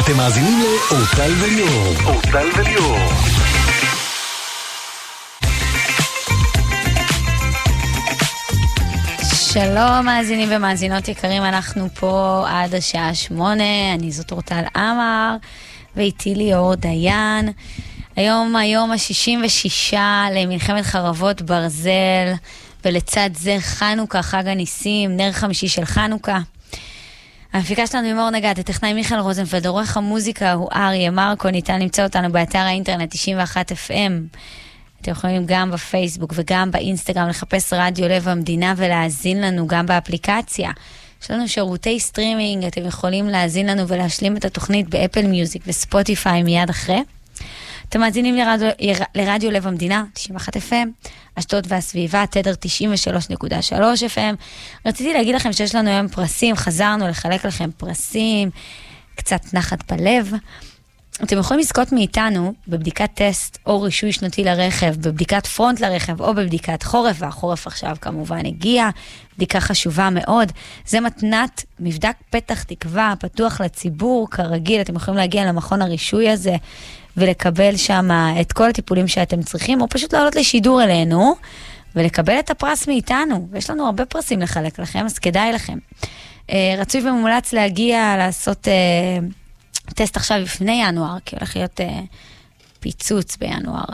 אתם מאזינים לאורטל וליאור. אורטל וליאור. שלום מאזינים ומאזינות יקרים, אנחנו פה עד השעה שמונה, אני זאת אורטל עמר, ואיתי ליאור דיין. היום היום ה-66 למלחמת חרבות ברזל, ולצד זה חנוכה, חג הניסים, נר חמישי של חנוכה. המפיקה שלנו היא מור נגד, הטכנאי מיכאל רוזנפלד, עורך המוזיקה הוא אריה מרקו, ניתן למצוא אותנו באתר האינטרנט 91 FM. אתם יכולים גם בפייסבוק וגם באינסטגרם לחפש רדיו לב המדינה ולהאזין לנו גם באפליקציה. יש לנו שירותי סטרימינג, אתם יכולים להאזין לנו ולהשלים את התוכנית ב Apple Music ו Spotify מיד אחרי. אתם מאזינים לרדיו, לרדיו לב המדינה, 91 FM, אשדוד והסביבה, תדר 93.3 FM. רציתי להגיד לכם שיש לנו היום פרסים, חזרנו לחלק לכם פרסים, קצת נחת בלב. אתם יכולים לזכות מאיתנו בבדיקת טסט או רישוי שנתי לרכב, בבדיקת פרונט לרכב או בבדיקת חורף, והחורף עכשיו כמובן הגיע, בדיקה חשובה מאוד. זה מתנת מבדק פתח תקווה, פתוח לציבור, כרגיל, אתם יכולים להגיע למכון הרישוי הזה ולקבל שם את כל הטיפולים שאתם צריכים, או פשוט לעלות לשידור אלינו ולקבל את הפרס מאיתנו. ויש לנו הרבה פרסים לחלק לכם, אז כדאי לכם. אה, רצוי ומומלץ להגיע לעשות... אה, טסט עכשיו לפני ינואר, כי הולך להיות uh, פיצוץ בינואר.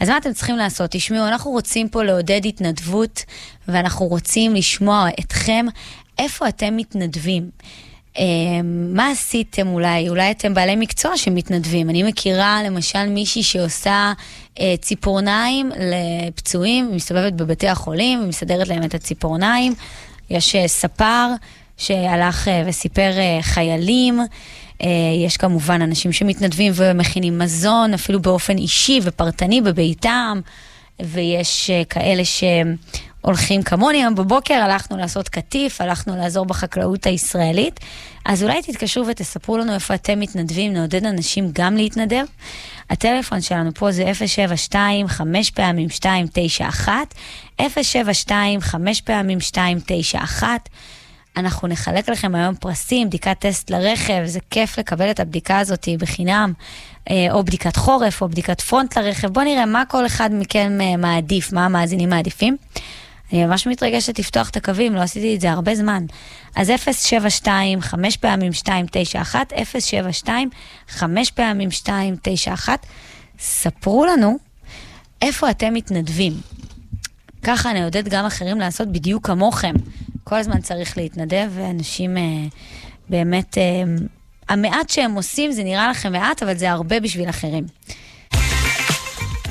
אז מה אתם צריכים לעשות? תשמעו, אנחנו רוצים פה לעודד התנדבות, ואנחנו רוצים לשמוע אתכם, איפה אתם מתנדבים. Uh, מה עשיתם אולי? אולי אתם בעלי מקצוע שמתנדבים. אני מכירה למשל מישהי שעושה uh, ציפורניים לפצועים, מסתובבת בבתי החולים ומסדרת להם את הציפורניים. יש uh, ספר שהלך uh, וסיפר uh, חיילים. אה, יש כמובן אנשים שמתנדבים ומכינים מזון, אפילו באופן אישי ופרטני בביתם, ויש אה, כאלה שהולכים כמוני היום בבוקר, הלכנו לעשות קטיף, הלכנו לעזור בחקלאות הישראלית. אז אולי תתקשרו ותספרו לנו איפה אתם מתנדבים, נעודד אנשים גם להתנדב. הטלפון שלנו פה זה 072 5 פעמים 291, 072 5 פעמים 291. אנחנו נחלק לכם היום פרסים, בדיקת טסט לרכב, זה כיף לקבל את הבדיקה הזאת בחינם, אה, או בדיקת חורף, או בדיקת פרונט לרכב. בואו נראה מה כל אחד מכם אה, מעדיף, מה המאזינים מעדיפים. אני ממש מתרגשת לפתוח את הקווים, לא עשיתי את זה הרבה זמן. אז 072, 5 פעמים 291, 072, 5 פעמים 291. ספרו לנו איפה אתם מתנדבים. ככה נעודד גם אחרים לעשות בדיוק כמוכם. כל הזמן צריך להתנדב, ואנשים אה, באמת, אה, המעט שהם עושים זה נראה לכם מעט, אבל זה הרבה בשביל אחרים.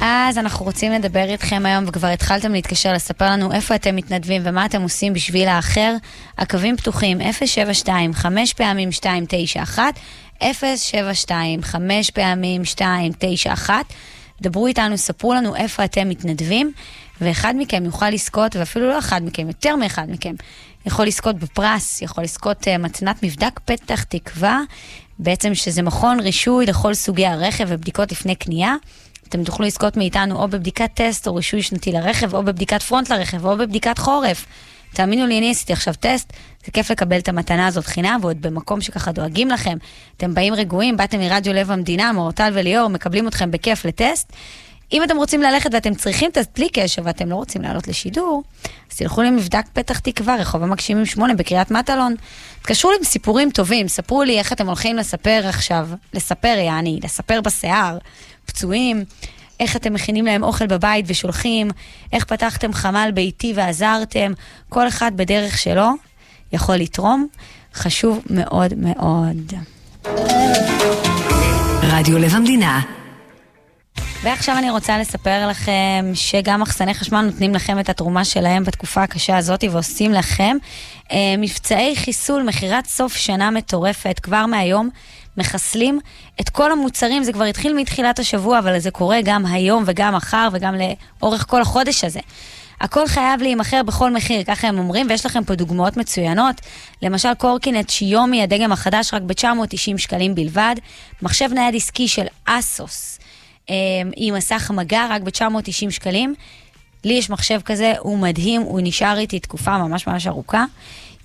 אז אנחנו רוצים לדבר איתכם היום, וכבר התחלתם להתקשר לספר לנו איפה אתם מתנדבים ומה אתם עושים בשביל האחר. הקווים פתוחים 072 5 פעמים 291 072 5 פעמים 291 דברו איתנו, ספרו לנו איפה אתם מתנדבים, ואחד מכם יוכל לזכות, ואפילו לא אחד מכם, יותר מאחד מכם, יכול לזכות בפרס, יכול לזכות uh, מתנת מבדק פתח תקווה, בעצם שזה מכון רישוי לכל סוגי הרכב ובדיקות לפני קנייה. אתם תוכלו לזכות מאיתנו או בבדיקת טסט או רישוי שנתי לרכב, או בבדיקת פרונט לרכב, או בבדיקת חורף. תאמינו לי, אני עשיתי עכשיו טסט, זה כיף לקבל את המתנה הזאת חינם, ועוד במקום שככה דואגים לכם. אתם באים רגועים, באתם מרדיו לב המדינה, מורטל וליאור, מקבלים אתכם בכיף לטסט. אם אתם רוצים ללכת ואתם צריכים טסט בלי קשר ואתם לא רוצים לעלות לשידור, אז תלכו למבדק פתח תקווה, רחוב המגשימים 8 בקריית מטלון. תקשרו לי עם סיפורים טובים, ספרו לי איך אתם הולכים לספר עכשיו, לספר יעני, לספר בשיער, פצועים, איך אתם מכינים להם אוכל בבית ושולחים, איך פתחתם חמ"ל ביתי ועזרתם, כל אחד בדרך שלו יכול לתרום. חשוב מאוד מאוד. רדיו לב המדינה ועכשיו אני רוצה לספר לכם שגם מחסני חשמל נותנים לכם את התרומה שלהם בתקופה הקשה הזאת ועושים לכם אה, מבצעי חיסול, מכירת סוף שנה מטורפת כבר מהיום. מחסלים את כל המוצרים, זה כבר התחיל מתחילת השבוע, אבל זה קורה גם היום וגם מחר וגם לאורך כל החודש הזה. הכל חייב להימכר בכל מחיר, ככה הם אומרים, ויש לכם פה דוגמאות מצוינות. למשל קורקינט שיומי, הדגם החדש, רק ב-990 שקלים בלבד. מחשב נייד עסקי של אסוס, אה, עם מסך מגע, רק ב-990 שקלים. לי יש מחשב כזה, הוא מדהים, הוא נשאר איתי תקופה ממש ממש ארוכה.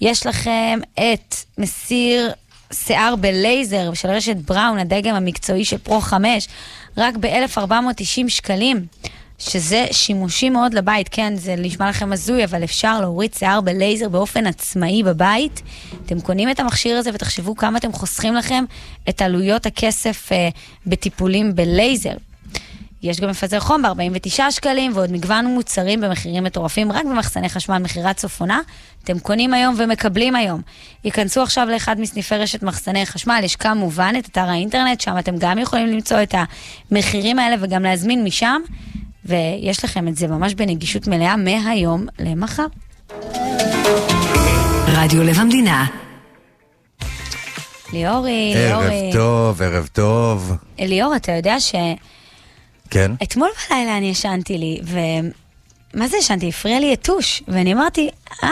יש לכם את מסיר שיער בלייזר של רשת בראון, הדגם המקצועי של פרו 5, רק ב-1490 שקלים. שזה שימושי מאוד לבית, כן, זה נשמע לכם הזוי, אבל אפשר להוריד שיער בלייזר באופן עצמאי בבית. אתם קונים את המכשיר הזה ותחשבו כמה אתם חוסכים לכם את עלויות הכסף אה, בטיפולים בלייזר. יש גם מפזר חום ב-49 שקלים ועוד מגוון מוצרים במחירים מטורפים רק במחסני חשמל מכירת סוף עונה. אתם קונים היום ומקבלים היום. ייכנסו עכשיו לאחד מסניפי רשת מחסני חשמל, יש כמובן את אתר האינטרנט, שם אתם גם יכולים למצוא את המחירים האלה וגם להזמין משם. ויש לכם את זה ממש בנגישות מלאה מהיום למחר. רדיו לב המדינה. ליאורי, ערב ליאורי. טוב, ערב טוב. ליאור, אתה יודע שאתמול כן? בלילה אני ישנתי לי, ומה זה ישנתי? הפריע לי יתוש, ואני אמרתי, אה,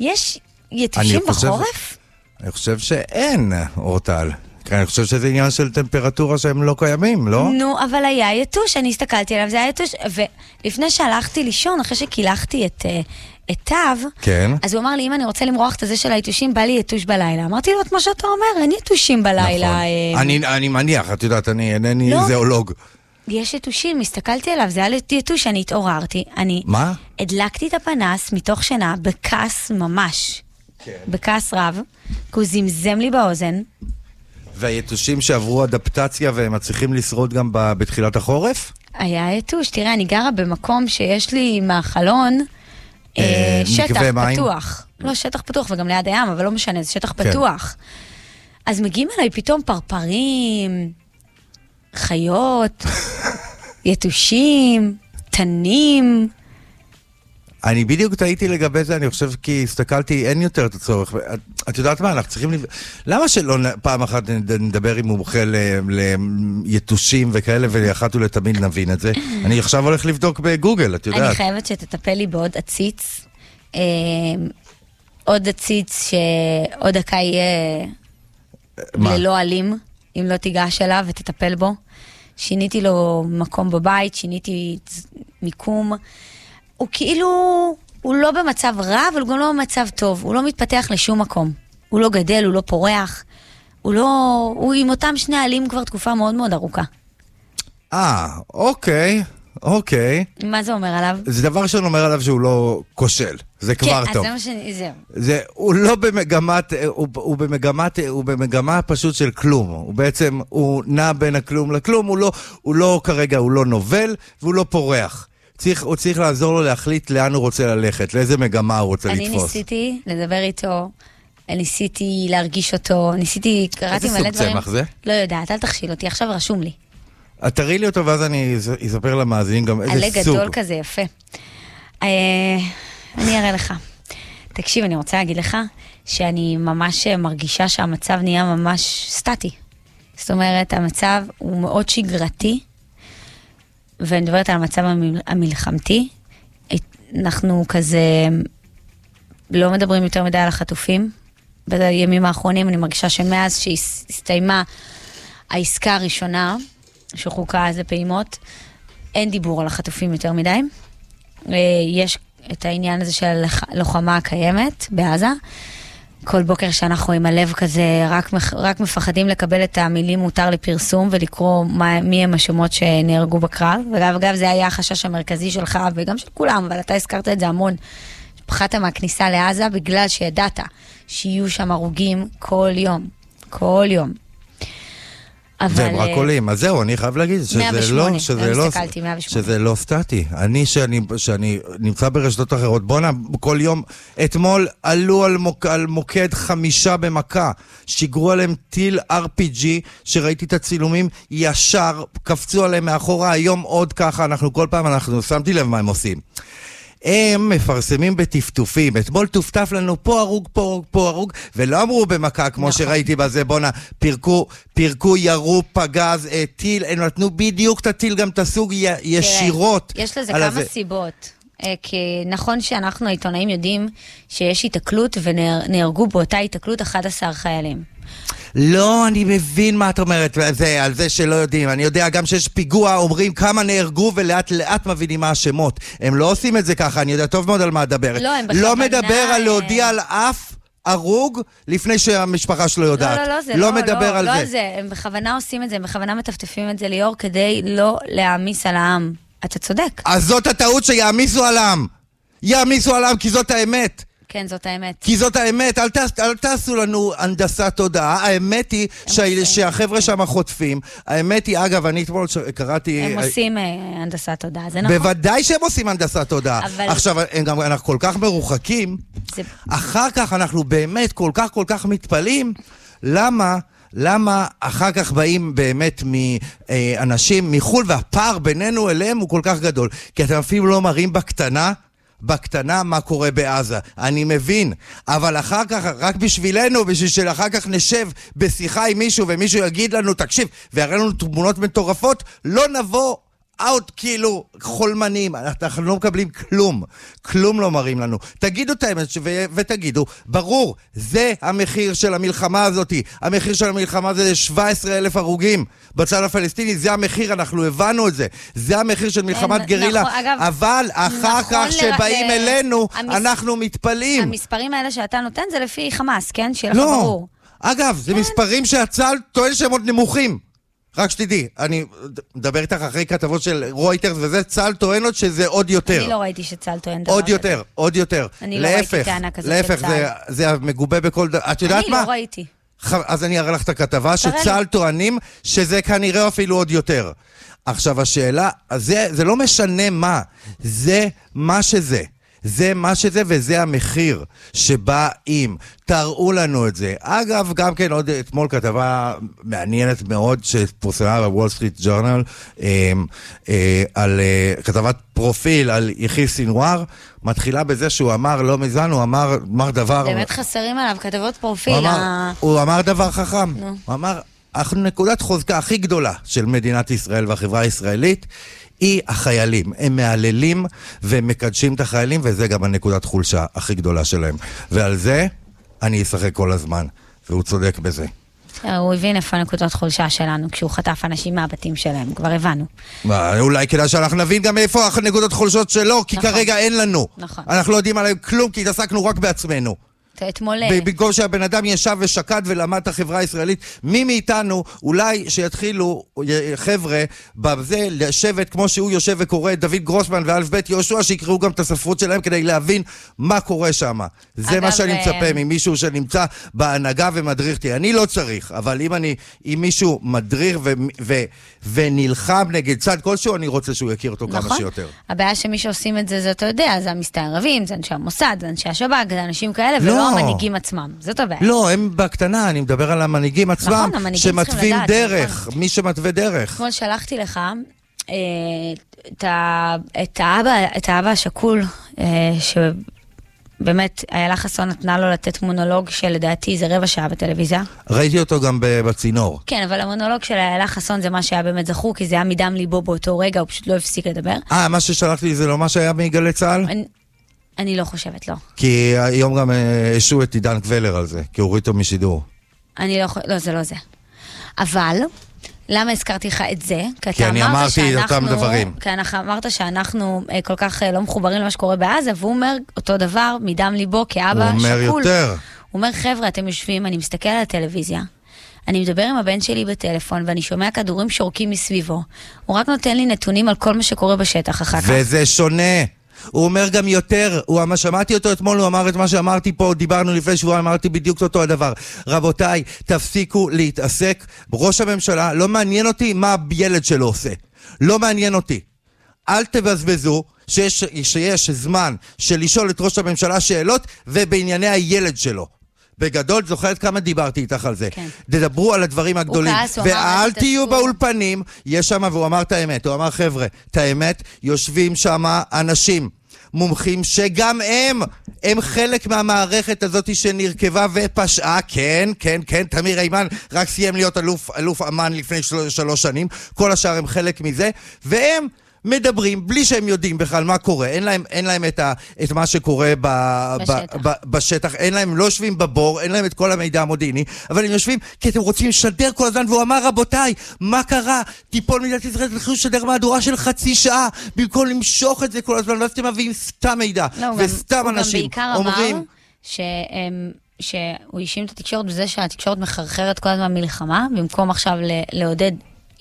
יש יתושים חושב- בחורף? אני חושב שאין, אורטל. אני חושב שזה עניין של טמפרטורה שהם לא קיימים, לא? נו, אבל היה יתוש, אני הסתכלתי עליו, זה היה יתוש, ולפני שהלכתי לישון, אחרי שקילחתי את... אה, את תו, כן. אז הוא אמר לי, אם אני רוצה למרוח את הזה של היתושים, בא לי יתוש בלילה. אמרתי לו, את מה שאתה אומר, אין יתושים בלילה. נכון. אה, אני, אני מניח, את יודעת, אני אינני לא. זואולוג. יש יתושים, הסתכללתי עליו, זה היה יתוש, אני התעוררתי. אני מה? הדלקתי את הפנס מתוך שינה, בכעס ממש. כן. בכעס רב, כי הוא זמזם לי באוזן. והיתושים שעברו אדפטציה והם מצליחים לשרוד גם ב- בתחילת החורף? היה יתוש, תראה, אני גרה במקום שיש לי מהחלון אה, אה, שטח? פתוח. לא, שטח פתוח וגם ליד הים, אבל לא משנה, זה שטח כן. פתוח. אז מגיעים אליי פתאום פרפרים, חיות, יתושים, תנים. אני בדיוק טעיתי לגבי זה, אני חושב כי הסתכלתי, אין יותר את הצורך. את, את יודעת מה, אנחנו צריכים... לב... למה שלא פעם אחת נד- נדבר עם מומחה ל- ליתושים וכאלה, ואחת ולתמיד נבין את זה? אני עכשיו הולך לבדוק בגוגל, את אני יודעת. חייבת שתטפל לי בעוד עציץ. אה, עוד עציץ שעוד דקה יהיה מה? ללא אלים, אם לא תיגש אליו ותטפל בו. שיניתי לו מקום בבית, שיניתי מיקום. הוא כאילו, הוא לא במצב רע, אבל הוא גם לא במצב טוב. הוא לא מתפתח לשום מקום. הוא לא גדל, הוא לא פורח. הוא לא... הוא עם אותם שני עלים כבר תקופה מאוד מאוד ארוכה. אה, אוקיי, אוקיי. מה זה אומר עליו? זה דבר שאני אומר עליו שהוא לא כושל, זה כבר כן, טוב. אז זה מה שאני... זהו. זה, הוא לא במגמת, הוא, הוא במגמת, הוא במגמה פשוט של כלום. הוא בעצם, הוא נע בין הכלום לכלום, הוא לא, הוא לא כרגע, הוא לא נובל והוא לא פורח. צריך, הוא צריך לעזור לו להחליט לאן הוא רוצה ללכת, לאיזה מגמה הוא רוצה אני לתפוס. ניסיתי לדבר איתו, ניסיתי להרגיש אותו, ניסיתי, קראתי איזה מלא סוג דברים. צמח זה? לא יודעת, אל תכשיל אותי, עכשיו רשום לי. את תראי לי אותו ואז אני אס- אספר למאזינים גם איזה עלה סוג. גדול כזה, יפה. אה, אני אראה לך. תקשיב, אני רוצה להגיד לך שאני ממש מרגישה שהמצב נהיה ממש סטטי. זאת אומרת, המצב הוא מאוד שגרתי, ואני מדברת על המצב המל- המלחמתי. אנחנו כזה לא מדברים יותר מדי על החטופים. בימים האחרונים אני מרגישה שמאז שהסתיימה העסקה הראשונה, שחוקה אז לפעימות, אין דיבור על החטופים יותר מדי. אה, יש את העניין הזה של הלוחמה הקיימת בעזה. כל בוקר שאנחנו עם הלב כזה, רק, רק מפחדים לקבל את המילים מותר לפרסום ולקרוא מה, מי הם השמות שנהרגו בקרב. ואגב, אגב, זה היה החשש המרכזי שלך וגם של כולם, אבל אתה הזכרת את זה המון. פחדת מהכניסה לעזה בגלל שידעת שיהיו שם הרוגים כל יום. כל יום. והם רק אה, עולים. אז זהו, אני חייב להגיד שזה 108, לא, שזה לא, הסתכלתי, 108. שזה לא סטטי. אני, שאני, שאני נמצא ברשתות אחרות, בואנה, כל יום, אתמול עלו על, מוק, על מוקד חמישה במכה, שיגרו עליהם טיל RPG, שראיתי את הצילומים, ישר קפצו עליהם מאחורה, היום עוד ככה, אנחנו כל פעם, אנחנו, שמתי לב מה הם עושים. הם מפרסמים בטפטופים. אתמול טופטף לנו פה הרוג, פה הרוג, פה הרוג, ולא אמרו במכה, כמו נכון. שראיתי בזה, בואנה, פירקו, פירקו, ירו, פגז, אה, טיל, הם נתנו בדיוק את הטיל, גם את הסוג י- ישירות. יש לזה כמה הזה. סיבות. אה, כי נכון שאנחנו העיתונאים יודעים שיש היתקלות ונהרגו באותה היתקלות 11 חיילים. לא, אני מבין מה את אומרת, זה, על זה שלא יודעים. אני יודע גם שיש פיגוע, אומרים כמה נהרגו ולאט לאט מבינים מה השמות. הם לא עושים את זה ככה, אני יודע טוב מאוד על מה את מדברת. לא, הם לא בכוונה, מדבר על להודיע על אף הרוג לפני שהמשפחה שלו יודעת. לא, לא, לא, זה לא לא, מדבר לא, על לא זה. על זה. הם בכוונה עושים את זה, הם בכוונה מטפטפים את זה ליאור כדי לא להעמיס על העם. אתה צודק. אז זאת הטעות שיעמיסו על העם. יעמיסו על העם כי זאת האמת. כן, זאת האמת. כי זאת האמת, אל, תעש, אל תעשו לנו הנדסת תודעה, האמת היא שה. שהחבר'ה שם חוטפים, האמת היא, אגב, אני אתמול קראתי... הם אה, עושים אה, הנדסת תודעה, זה נכון. בוודאי שהם עושים הנדסת תודעה. אבל- עכשיו, הם גם, אנחנו כל כך מרוחקים, זה- אחר כך אנחנו באמת כל כך כל כך מתפלאים, למה... למה אחר כך באים באמת מאנשים מחו"ל והפער בינינו אליהם הוא כל כך גדול? כי אתם אפילו לא מראים בקטנה, בקטנה מה קורה בעזה. אני מבין, אבל אחר כך, רק בשבילנו, בשביל שאחר כך נשב בשיחה עם מישהו ומישהו יגיד לנו, תקשיב, ויראה לנו תמונות מטורפות, לא נבוא אאוט כאילו חולמנים, אנחנו לא מקבלים כלום, כלום לא מראים לנו. תגידו את האמת ו- ותגידו, ברור, זה המחיר של המלחמה הזאת. המחיר של המלחמה זה 17 אלף הרוגים בצד הפלסטיני, זה המחיר, אנחנו הבנו את זה. זה המחיר של מלחמת אין, גרילה. נכון, אגב, אבל אחר נכון כך שבאים ל- אלינו, המס- אנחנו מתפלאים. המספרים האלה שאתה נותן זה לפי חמאס, כן? שיהיה לך לא. ברור. אגב, זה מספרים שהצה"ל טוען שהם עוד נמוכים. רק שתדעי, אני מדבר איתך אחרי כתבות של רויטרס וזה, צה"ל טוען עוד שזה עוד יותר. אני לא ראיתי שצה"ל טוען דבר עוד כזה. יותר, עוד יותר. אני לא ראיתי להפך, טענה כזאת של להפך, זה, צה"ל. זה מגובה בכל דבר. את יודעת אני מה? לא ראיתי. אז אני אראה לך את הכתבה. שצה"ל טוענים שזה כנראה אפילו עוד יותר. עכשיו השאלה, זה, זה לא משנה מה, זה מה שזה. זה מה שזה וזה המחיר שבא עם. תראו לנו את זה. אגב, גם כן עוד אתמול כתבה מעניינת מאוד שפורסמה ב Wall Street Journal אה, אה, על אה, כתבת פרופיל על יחיא סינואר, מתחילה בזה שהוא אמר לא מזמן, הוא אמר, אמר דבר... באמת חסרים עליו כתבות פרופיל. הוא אמר, ה- הוא אמר דבר חכם. נו. הוא אמר, נקודת חוזקה הכי גדולה של מדינת ישראל והחברה הישראלית היא החיילים. הם מהללים והם מקדשים את החיילים, וזה גם הנקודת חולשה הכי גדולה שלהם. ועל זה אני אשחק כל הזמן, והוא צודק בזה. הוא הבין איפה נקודות חולשה שלנו כשהוא חטף אנשים מהבתים שלהם, כבר הבנו. מה, אולי כדאי שאנחנו נבין גם איפה הנקודות חולשות שלו, כי נכון. כרגע אין לנו. נכון. אנחנו לא יודעים עליהם כלום, כי התעסקנו רק בעצמנו. אתמול... במקום שהבן אדם ישב ושקד ולמד את החברה הישראלית, מי מאיתנו, אולי שיתחילו י- חבר'ה בזה לשבת כמו שהוא יושב וקורא את דוד גרוסמן ואלף בית יהושע, שיקראו גם את הספרות שלהם כדי להבין מה קורה שם. זה אגב, מה שאני אה, מצפה ממישהו שנמצא בהנהגה ומדריך אותי. אני לא צריך, אבל אם אני, אם מישהו מדריך ו, ו, ונלחם נגד צד כלשהו, אני רוצה שהוא יכיר אותו כמה נכון. שיותר. הבעיה שמי שעושים את זה, זה אתה יודע, זה המסתערבים, זה אנשי המוסד, זה אנשי השב"כ, זה אנשים כאלה, לא. ולא המנהיגים עצמם. זאת הבעיה. לא, הם בקטנה, אני מדבר על המנהיגים עצמם, נכון, המנהיגים שמתווים לדעת, דרך, נכון. מי שמתווה דרך. אתמול שלחתי לך אה, את, ה, את, האבא, את האבא השכול, אה, שבאמת איילה חסון נתנה לו לתת מונולוג שלדעתי זה רבע שעה בטלוויזיה. ראיתי אותו גם בצינור. כן, אבל המונולוג של איילה חסון זה מה שהיה באמת זכור, כי זה היה מדם ליבו באותו רגע, הוא פשוט לא הפסיק לדבר. אה, מה ששלחתי זה לא מה שהיה מגלי צה"ל? אני, אני לא חושבת, לא. כי היום גם אה, השעו את עידן קבלר על זה, כי הוריד אותו משידור. אני לא יכולה, לא, זה לא זה. אבל, למה הזכרתי לך את זה? כי כי אני אמרת אמרתי את אותם שאנחנו- דברים. כי אנחנו- אמרת שאנחנו אה, כל כך אה, לא מחוברים למה שקורה בעזה, והוא אומר אותו דבר מדם ליבו כאבא הוא שקול. אומר יותר. הוא אומר, חבר'ה, אתם יושבים, אני מסתכל על הטלוויזיה, אני מדבר עם הבן שלי בטלפון, ואני שומע כדורים שורקים מסביבו. הוא רק נותן לי נתונים על כל מה שקורה בשטח אחר כך. וזה שונה. הוא אומר גם יותר, הוא שמעתי אותו אתמול, הוא אמר את מה שאמרתי פה, דיברנו לפני שבועיים, אמרתי בדיוק אותו הדבר. רבותיי, תפסיקו להתעסק. ראש הממשלה, לא מעניין אותי מה הילד שלו עושה. לא מעניין אותי. אל תבזבזו שיש, שיש זמן של לשאול את ראש הממשלה שאלות ובענייני הילד שלו. בגדול, זוכרת כמה דיברתי איתך על זה. כן. תדברו על הדברים הגדולים. כעס, הוא אמר, ואל "אל תהיו תתעסקו". באולפנים, יש שם, והוא אמר את האמת, הוא אמר, חבר'ה, את האמת, יושבים שם אנשים. מומחים שגם הם, הם חלק מהמערכת הזאת שנרכבה ופשעה, כן, כן, כן, תמיר אימן רק סיים להיות אלוף, אלוף אמ"ן לפני של, שלוש שנים, כל השאר הם חלק מזה, והם מדברים בלי שהם יודעים בכלל מה קורה, אין להם, אין להם את, ה, את מה שקורה ב, בשטח. ב, ב, בשטח, אין להם, הם לא יושבים בבור, אין להם את כל המידע המודיעיני, אבל הם יושבים כי אתם רוצים לשדר כל הזמן, והוא אמר, רבותיי, מה קרה? תיפול מדינת ישראל, תתחילו לשדר מהדורה של חצי שעה, במקום למשוך את זה כל הזמן, ואז אתם מביאים סתם מידע, לא, גם- וסתם גם אנשים בעיקר אומרים... אמר שהם שהוא האשים את התקשורת בזה שהתקשורת מחרחרת כל הזמן מלחמה, במקום עכשיו לעודד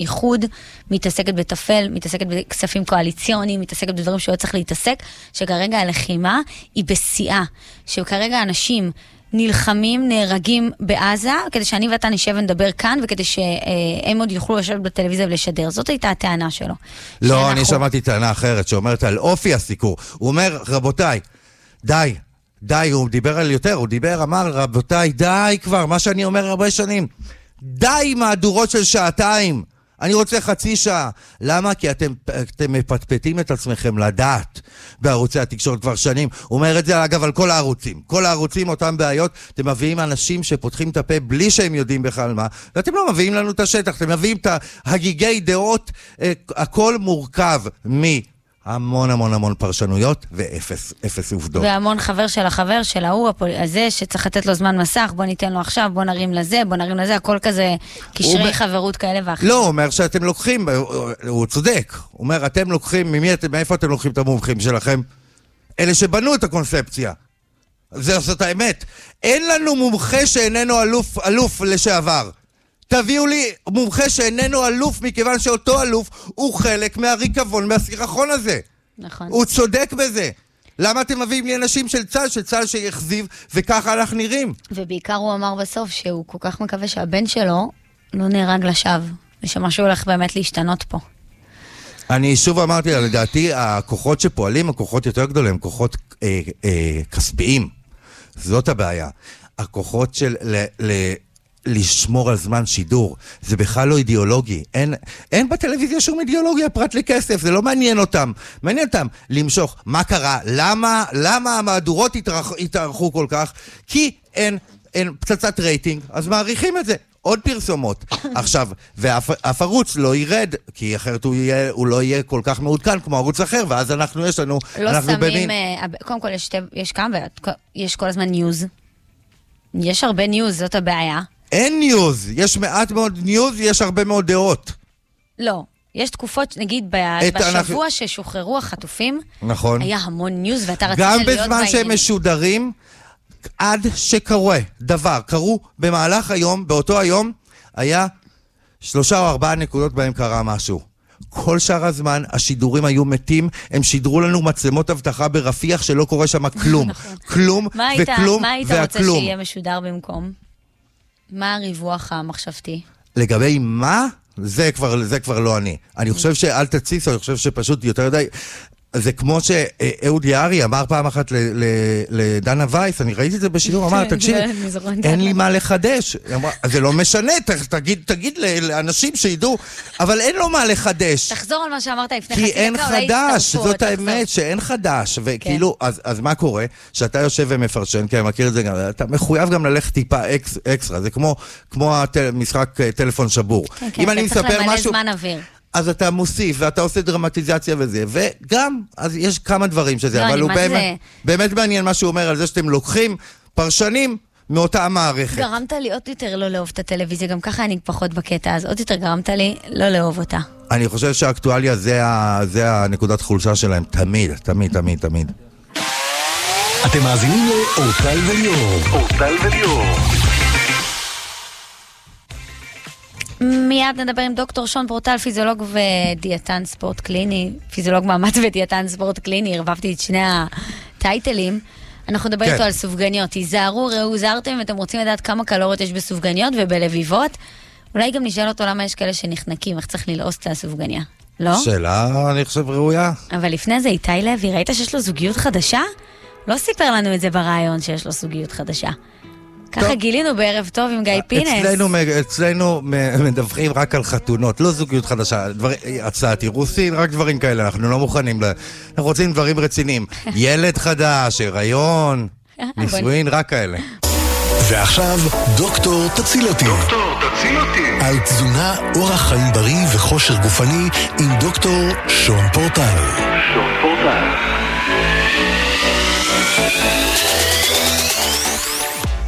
איחוד, מתעסקת בטפל, מתעסקת בכספים קואליציוניים, מתעסקת בדברים שהוא לא צריך להתעסק, שכרגע הלחימה היא בשיאה, שכרגע אנשים נלחמים, נהרגים בעזה, כדי שאני ואתה נשב ונדבר כאן, וכדי שהם עוד יוכלו לשבת בטלוויזיה ולשדר. זאת הייתה הטענה שלו. לא, שאנחנו- אני שמעתי טענה אחרת שאומרת על אופי הסיקור. הוא אומר, רבותיי, די, די, הוא דיבר על יותר, הוא דיבר, אמר, רבותיי, די כבר, מה שאני אומר הרבה שנים. די מהדורות של שעתיים. אני רוצה חצי שעה. למה? כי אתם, אתם מפטפטים את עצמכם לדעת בערוצי התקשורת כבר שנים. הוא אומר את זה, אגב, על כל הערוצים. כל הערוצים, אותם בעיות. אתם מביאים אנשים שפותחים את הפה בלי שהם יודעים בכלל מה, ואתם לא מביאים לנו את השטח. אתם מביאים את ההגיגי דעות. אה, הכל מורכב מהמון המון המון פרשנויות ואפס אפס עובדות. והמון חבר של החבר של ההוא, הפול- הזה, שצריך לתת לו זמן מסך, בוא ניתן לו עכשיו, בוא נרים לזה, בוא נרים לזה, הכל כזה קשרי הוא- חברות כאלה ואחרים. לא, הוא אומר שאתם לוקחים, הוא- הוא צודק. הוא אומר, אתם לוקחים, ממי אתם, מאיפה אתם לוקחים את המומחים שלכם? אלה שבנו את הקונספציה. זה, זאת האמת. אין לנו מומחה שאיננו אלוף, אלוף לשעבר. תביאו לי מומחה שאיננו אלוף, מכיוון שאותו אלוף הוא חלק מהריקבון, מהסירחון הזה. נכון. הוא צודק בזה. למה אתם מביאים לי אנשים של צה"ל, של צה"ל שיכזיב, וככה אנחנו נראים? ובעיקר הוא אמר בסוף שהוא כל כך מקווה שהבן שלו לא נהרג לשווא, ושמשהו הולך באמת להשתנות פה. אני שוב אמרתי, לדעתי הכוחות שפועלים הם כוחות יותר גדולים, הם כוחות אה, אה, כספיים. זאת הבעיה. הכוחות של ל, ל, לשמור על זמן שידור, זה בכלל לא אידיאולוגי. אין, אין בטלוויזיה שום אידיאולוגיה פרט לכסף, זה לא מעניין אותם. מעניין אותם למשוך. מה קרה? למה, למה המהדורות התארכו כל כך? כי אין, אין פצצת רייטינג, אז מעריכים את זה. עוד פרסומות. עכשיו, ואף אף ערוץ לא ירד, כי אחרת הוא, יהיה, הוא לא יהיה כל כך מעודכן כמו ערוץ אחר, ואז אנחנו, יש לנו, לא אנחנו שמים, אה, קודם כל יש, יש כמה. יש כל הזמן news. יש הרבה news, זאת הבעיה. אין news, יש מעט מאוד news, יש הרבה מאוד דעות. לא. יש תקופות, נגיד ב- בשבוע אנחנו- ששוחררו החטופים, נכון. היה המון news ואתה רצית גם להיות בעניינים. בזמן שהם משודרים, עד שקורה דבר, קרו במהלך היום, באותו היום, היה שלושה או ארבעה נקודות בהם קרה משהו. כל שאר הזמן השידורים היו מתים, הם שידרו לנו מצלמות אבטחה ברפיח שלא קורה שם כלום. כלום מה היית, וכלום מה היית רוצה והכלום. שיהיה משודר במקום? מה הריווח המחשבתי? לגבי מה, זה כבר, זה כבר לא אני. אני חושב שאל תתסיסו, אני חושב שפשוט יותר די... זה כמו שאהוד יערי אמר פעם אחת לדנה וייס, אני ראיתי את זה בשידור, אמר, כן, תקשיב, אין זה." לי מה לחדש. היא אמרה, זה לא משנה, ת- תגיד, לאנשים שידעו, אבל אין לו מה לחדש. תחזור על מה שאמרת לפני כי חצי אין דקה, אולי חדש, יצטרפו, זאת תחזור. האמת, שאין חדש. וכאילו, אז, אז מה קורה? שאתה יושב ומפרשן, כי אני מכיר את זה גם, אתה מחויב גם ללכת טיפה אקס, אקסטרה, זה כמו, כמו המשחק אה, טלפון שבור. כן, כן, אתה צריך למלא. זמן אוויר. אז אתה מוסיף, ואתה עושה דרמטיזציה וזה, וגם, אז יש כמה דברים שזה, לא, אבל הוא מה באמת, זה- באמת מעניין מה שהוא אומר על זה שאתם לוקחים פרשנים מאותה מערכת. גרמת לי עוד יותר לא לאהוב את הטלוויזיה, גם ככה אני פחות בקטע, אז עוד יותר גרמת לי לא לאהוב אותה. אני חושב שהאקטואליה זה, ה, זה הנקודת חולשה שלהם, תמיד, תמיד, תמיד, תמיד. אתם מאזינים לאורטל וליאור. אורטל וליאור. מיד נדבר עם דוקטור שון פורטל, פיזיולוג ודיאטן ספורט קליני, פיזיולוג מאמץ ודיאטן ספורט קליני, ערבבתי את שני הטייטלים. אנחנו נדבר כן. איתו על סופגניות. היזהרו, ראו, זהרתם, אתם רוצים לדעת כמה קלוריות יש בסופגניות ובלביבות. אולי גם נשאל אותו למה יש כאלה שנחנקים, איך צריך ללעוס את הסופגניה. לא? שאלה, אני חושב, ראויה. אבל לפני זה, איתי לוי, ראית שיש לו זוגיות חדשה? לא סיפר לנו את זה ברעיון שיש לו זוגיות חדשה. ככה. גילינו בערב טוב עם גיא פינס. אצלנו, אצלנו מדווחים רק על חתונות, לא זוגיות חדשה, דבר, הצעת אירוסין, רק דברים כאלה, אנחנו לא מוכנים, ל... אנחנו רוצים דברים רציניים. ילד חדש, הריון, נישואין, רק כאלה. ועכשיו, דוקטור תציל אותי. דוקטור תציל אותי. על תזונה, אורח חיים בריא וכושר גופני עם דוקטור שון פורטל. שון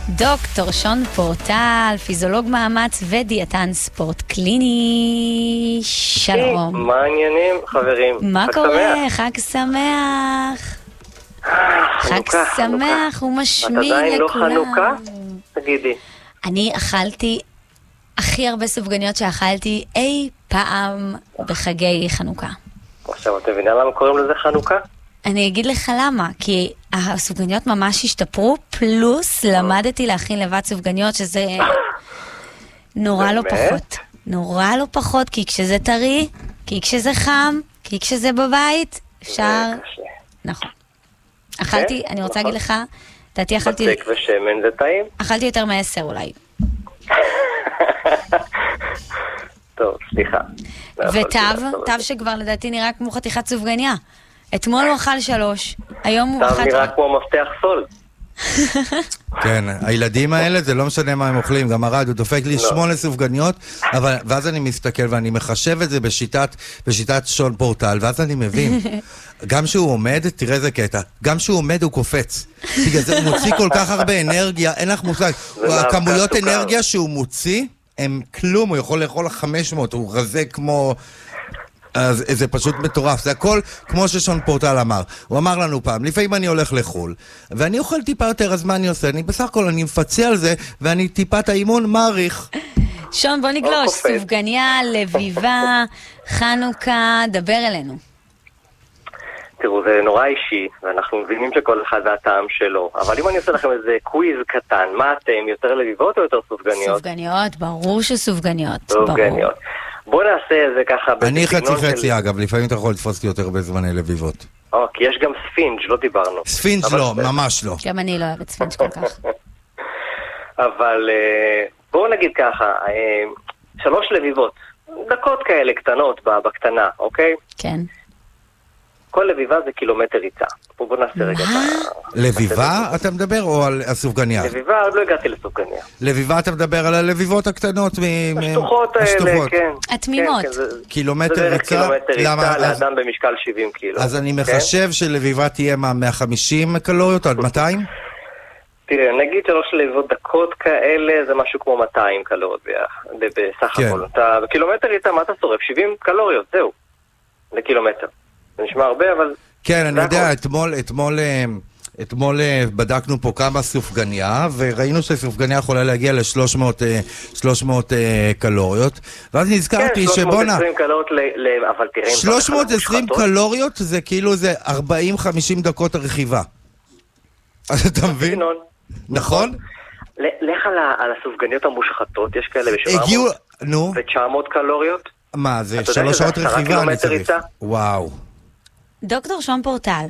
דוקטור שון פורטל, פיזיולוג מאמץ ודיאטן ספורט קליני. שלום. מה העניינים, חברים? מה קורה? חג שמח. חג שמח ומשמין לכולם. את עדיין לא חנוכה? תגידי. אני אכלתי הכי הרבה סופגניות שאכלתי אי פעם בחגי חנוכה. עכשיו, את מבינה למה קוראים לזה חנוכה? אני אגיד לך למה, כי הסופגניות ממש השתפרו, פלוס למדתי להכין לבד סופגניות, שזה נורא לא? פחות. נורא לא פחות, כי כשזה טרי, כי כשזה חם, כי כשזה בבית, אפשר... נכון. אכלתי, אני רוצה נכון. להגיד לך, לדעתי אכלתי, בצק ושמן זה טעים? אכלתי יותר מעשר אולי. טוב, סליחה. לא ותו, תו. שכבר לדעתי נראה כמו חתיכת סופגניה. אתמול הוא אכל שלוש, היום הוא אכל... נראה כמו מפתח סול. כן, הילדים האלה, זה לא משנה מה הם אוכלים, גם ארד, הוא דופק לי לא. שמונה סופגניות, אבל, ואז אני מסתכל ואני מחשב את זה בשיטת, בשיטת שון פורטל, ואז אני מבין. גם שהוא עומד, תראה איזה קטע, גם שהוא עומד הוא קופץ. בגלל זה הוא מוציא כל כך הרבה אנרגיה, אין לך מושג. הכמויות. אנרגיה שהוא מוציא, הם כלום, הוא יכול לאכול 500, הוא רזה כמו... אז זה פשוט מטורף, זה הכל כמו ששון פורטל אמר. הוא אמר לנו פעם, לפעמים אני הולך לחו"ל, ואני אוכל טיפה יותר, אז מה אני עושה? אני בסך הכל, אני מפצה על זה, ואני טיפת האימון מעריך. שון, בוא נגלוש. קופץ. סופגניה, לביבה, חנוכה, דבר אלינו. תראו, זה נורא אישי, ואנחנו מבינים שכל אחד והטעם שלו, אבל אם אני עושה לכם איזה קוויז קטן, מה אתם, יותר לביבות או יותר סופגניות? סופגניות, ברור שסופגניות. ברור. סופגניות. בואו נעשה את זה ככה אני חצי בסגנון של- חצי אגב, לפעמים אתה יכול לתפוס אותי יותר בזמני לביבות. או, כי יש גם ספינג', לא דיברנו. ספינג' לא, בסדר. ממש לא. גם אני לא אוהבת ספינג' כל כך. אבל אה, בואו נגיד ככה, אה, שלוש לביבות, דקות כאלה קטנות בקטנה, אוקיי? כן. כל לביבה זה קילומטר ריצה. בואו בוא נעשה רגע את מה? ה... לביבה אתה מדבר או על הסופגניה? לביבה, עוד לא הגעתי לסופגניה. לביבה אתה מדבר על הלביבות הקטנות מ... השטוחות האלה, השטוחות. כן. התמימות. כן, כן, זה- קילומטר זה בערך ריצה? קילומטר למה? ריצה אז- לאדם במשקל 70 קילו. אז אני כן? מחשב שלביבה תהיה מה, 150 קלוריות עד 200? תראה, נגיד שלוש לביבות דקות כאלה, זה משהו כמו 200 קלוריות בסך כן. הכל. אתה בקילומטר ריצה, מה אתה שורף? 70 קלוריות, זהו. לקילומטר. זה נשמע הרבה, אבל... כן, אני יודע, הכל. אתמול, אתמול, אה, אתמול אה, בדקנו פה כמה סופגניה, וראינו שסופגניה יכולה להגיע ל-300 קלוריות, ואז נזכרתי כן, שבואנה, 320 קלוריות ל... ל- אבל תראה... אם אתה הולך על 320 המושחתות, קלוריות זה כאילו זה 40-50 דקות רכיבה. אז אתה מבין? נכון? לך על הסופגניות המושחתות, יש כאלה הגיעו, ב-700 נו, ו-900 קלוריות. מה, זה שלוש שעות רכיבה אני צריך. וואו. דוקטור שון פורטל,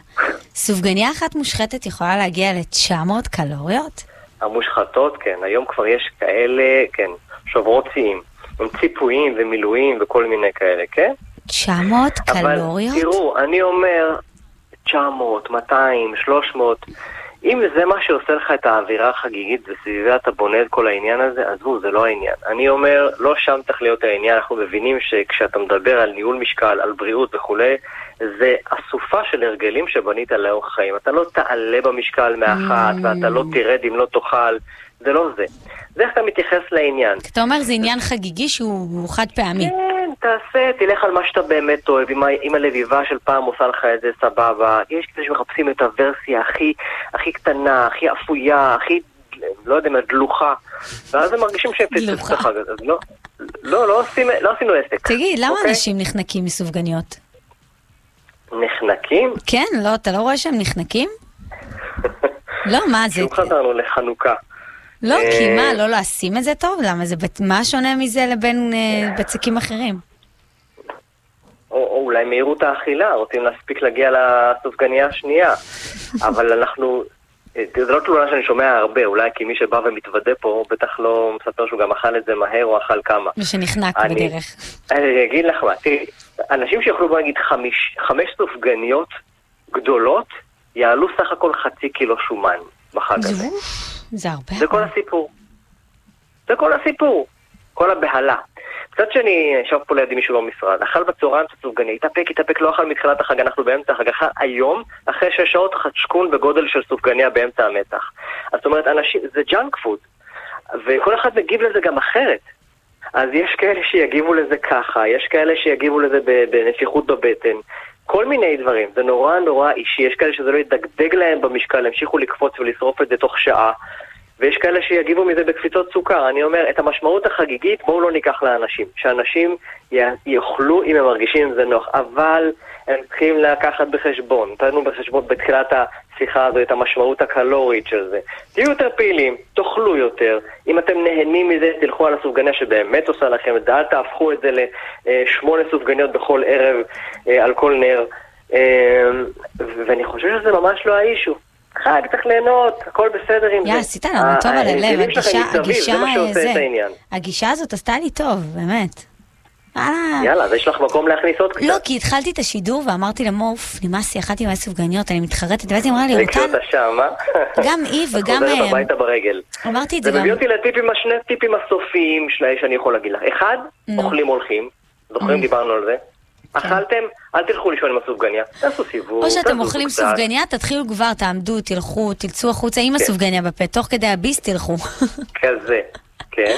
סופגניה אחת מושחתת יכולה להגיע ל-900 קלוריות? המושחתות, כן, היום כבר יש כאלה, כן, שוברות שיאים. עם ציפויים ומילואים וכל מיני כאלה, כן? 900 אבל קלוריות? תראו, אני אומר 900, 200, 300. אם זה מה שעושה לך את האווירה החגיגית וסביבה אתה בונה את כל העניין הזה, עזבו, זה לא העניין. אני אומר, לא שם צריך להיות העניין, אנחנו מבינים שכשאתה מדבר על ניהול משקל, על בריאות וכולי, זה אסופה של הרגלים שבנית לאורך החיים. אתה לא תעלה במשקל מאחת, ואתה לא תרד אם לא תאכל, זה לא זה. זה איך אתה מתייחס לעניין. אתה אומר זה עניין חגיגי שהוא חד פעמי. כן, תעשה, תלך על מה שאתה באמת אוהב, אם, ה- אם הלביבה של פעם עושה לך את זה סבבה. יש כאלה שמחפשים את הוורסיה הכי, הכי קטנה, הכי אפויה, הכי, לא יודע מה, דלוחה. ואז הם מרגישים שהם פספסו את. החג הזה. לא, לא, לא, עושים, לא עשינו עסק. תגיד, למה אוקיי? אנשים נחנקים מסופגניות? נחנקים? כן, לא, אתה לא רואה שהם נחנקים? לא, מה זה? שוב חזרנו לחנוכה. לא, כי אה, מה, לא לשים את זה טוב? למה זה, מה שונה מזה לבין אה, בצקים אחרים? או, או אולי מהירות האכילה, רוצים להספיק להגיע לסופגניה השנייה. אבל אנחנו, אה, זה לא תלונה שאני שומע הרבה, אולי כי מי שבא ומתוודה פה, הוא בטח לא מספר שהוא גם אכל את זה מהר או אכל כמה. ושנחנק אני- בדרך. אני אגיד לך מה, תראי, אנשים שיאכלו בוא נגיד חמיש, חמש סופגניות גדולות, יעלו סך הכל חצי קילו שומן בחג הזה. זה- זה הרבה. זה כל הסיפור. זה כל הסיפור. כל הבהלה. מצד שני, ישב פה לידי מישהו במשרד, אכל בצהריים את הסופגניה, התאפק, התאפק, לא אכל מתחילת החג, אנחנו באמצע החג, אכל היום, אחרי שש שעות חצ'קון בגודל של סופגניה באמצע המצח. זאת אומרת, אנשים, זה junk food, וכל אחד מגיב לזה גם אחרת. אז יש כאלה שיגיבו לזה ככה, יש כאלה שיגיבו לזה בנפיחות בבטן. כל מיני דברים. זה נורא נורא אישי. יש כאלה שזה לא ידגדג להם במשקל, ימשיכו לקפוץ ולשרוף את זה תוך שעה. ויש כאלה שיגיבו מזה בקפיצות סוכר. אני אומר, את המשמעות החגיגית בואו לא ניקח לאנשים. שאנשים יאכלו אם הם מרגישים זה נוח. אבל הם צריכים לקחת בחשבון, נתנו בחשבון בתחילת השיחה הזו את המשמעות הקלורית של זה. תהיו יותר פעילים, תאכלו יותר. אם אתם נהנים מזה, תלכו על הסופגניה שבאמת עושה לכם את זה. אל תהפכו את זה לשמונה סופגניות בכל ערב אה, על כל נר. אה, ואני חושב שזה ממש לא האישו. חג, צריך ליהנות, הכל בסדר עם זה. יא, עשית לנו טוב על הלב, הגישה, הגישה, זה, הגישה הזאת עשתה לי טוב, באמת. יאללה, אז יש לך מקום להכניס עוד קצת. לא, כי התחלתי את השידור ואמרתי למוף, נמאס לי, אכלתי מלא סופגניות, אני מתחרטת, ואז היא אמרה לי. אותה שם, אה? גם היא וגם... חוזרת הביתה ברגל. אמרתי את זה גם... זה מביא אותי לטיפים, השני טיפים הסופיים שאני יכול להגיד לך. אחד, אוכלים הולכים. זוכרים, דיברנו על זה? כן. אכלתם, אל תלכו לישון עם הסופגניה, תעשו סיבוב, או שאתם אוכלים סופגניה, תתחילו כבר, תעמדו, תלכו, תלצו החוצה עם כן. הסופגניה בפה, תוך כדי הביס תלכו. כזה, כן.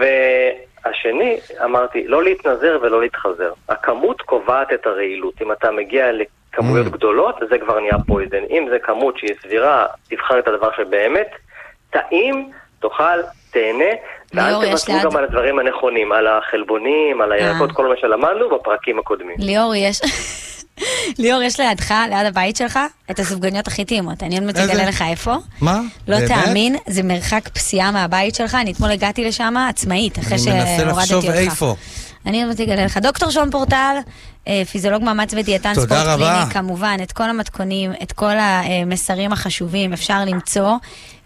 והשני, אמרתי, לא להתנזר ולא להתחזר. הכמות קובעת את הרעילות. אם אתה מגיע לכמויות mm. גדולות, זה כבר נהיה פויזן. אם זה כמות שהיא סבירה, תבחר את הדבר שבאמת טעים, תאכל, תהנה, ואל תוותרו גם על הדברים הנכונים, על החלבונים, על הירקות, אה. כל מה שלמדנו בפרקים הקודמים. ליאור, יש... ליאור, יש לידך, ליד הבית שלך, את הסופגניות הכי טעימות. אני עוד מעט אגלה לך איפה. מה? לא תאמין, זה מרחק פסיעה מהבית שלך. אני אתמול הגעתי לשם עצמאית, אחרי שהורדתי אותך. אני מנסה לחשוב איפה. אני עוד מעט אגלה לך. דוקטור שון פורטל, אה, פיזיולוג מאמץ ודיאטן ספורט קליני, כמובן, את כל המתכונים, את כל המסרים החשובים אפשר למצוא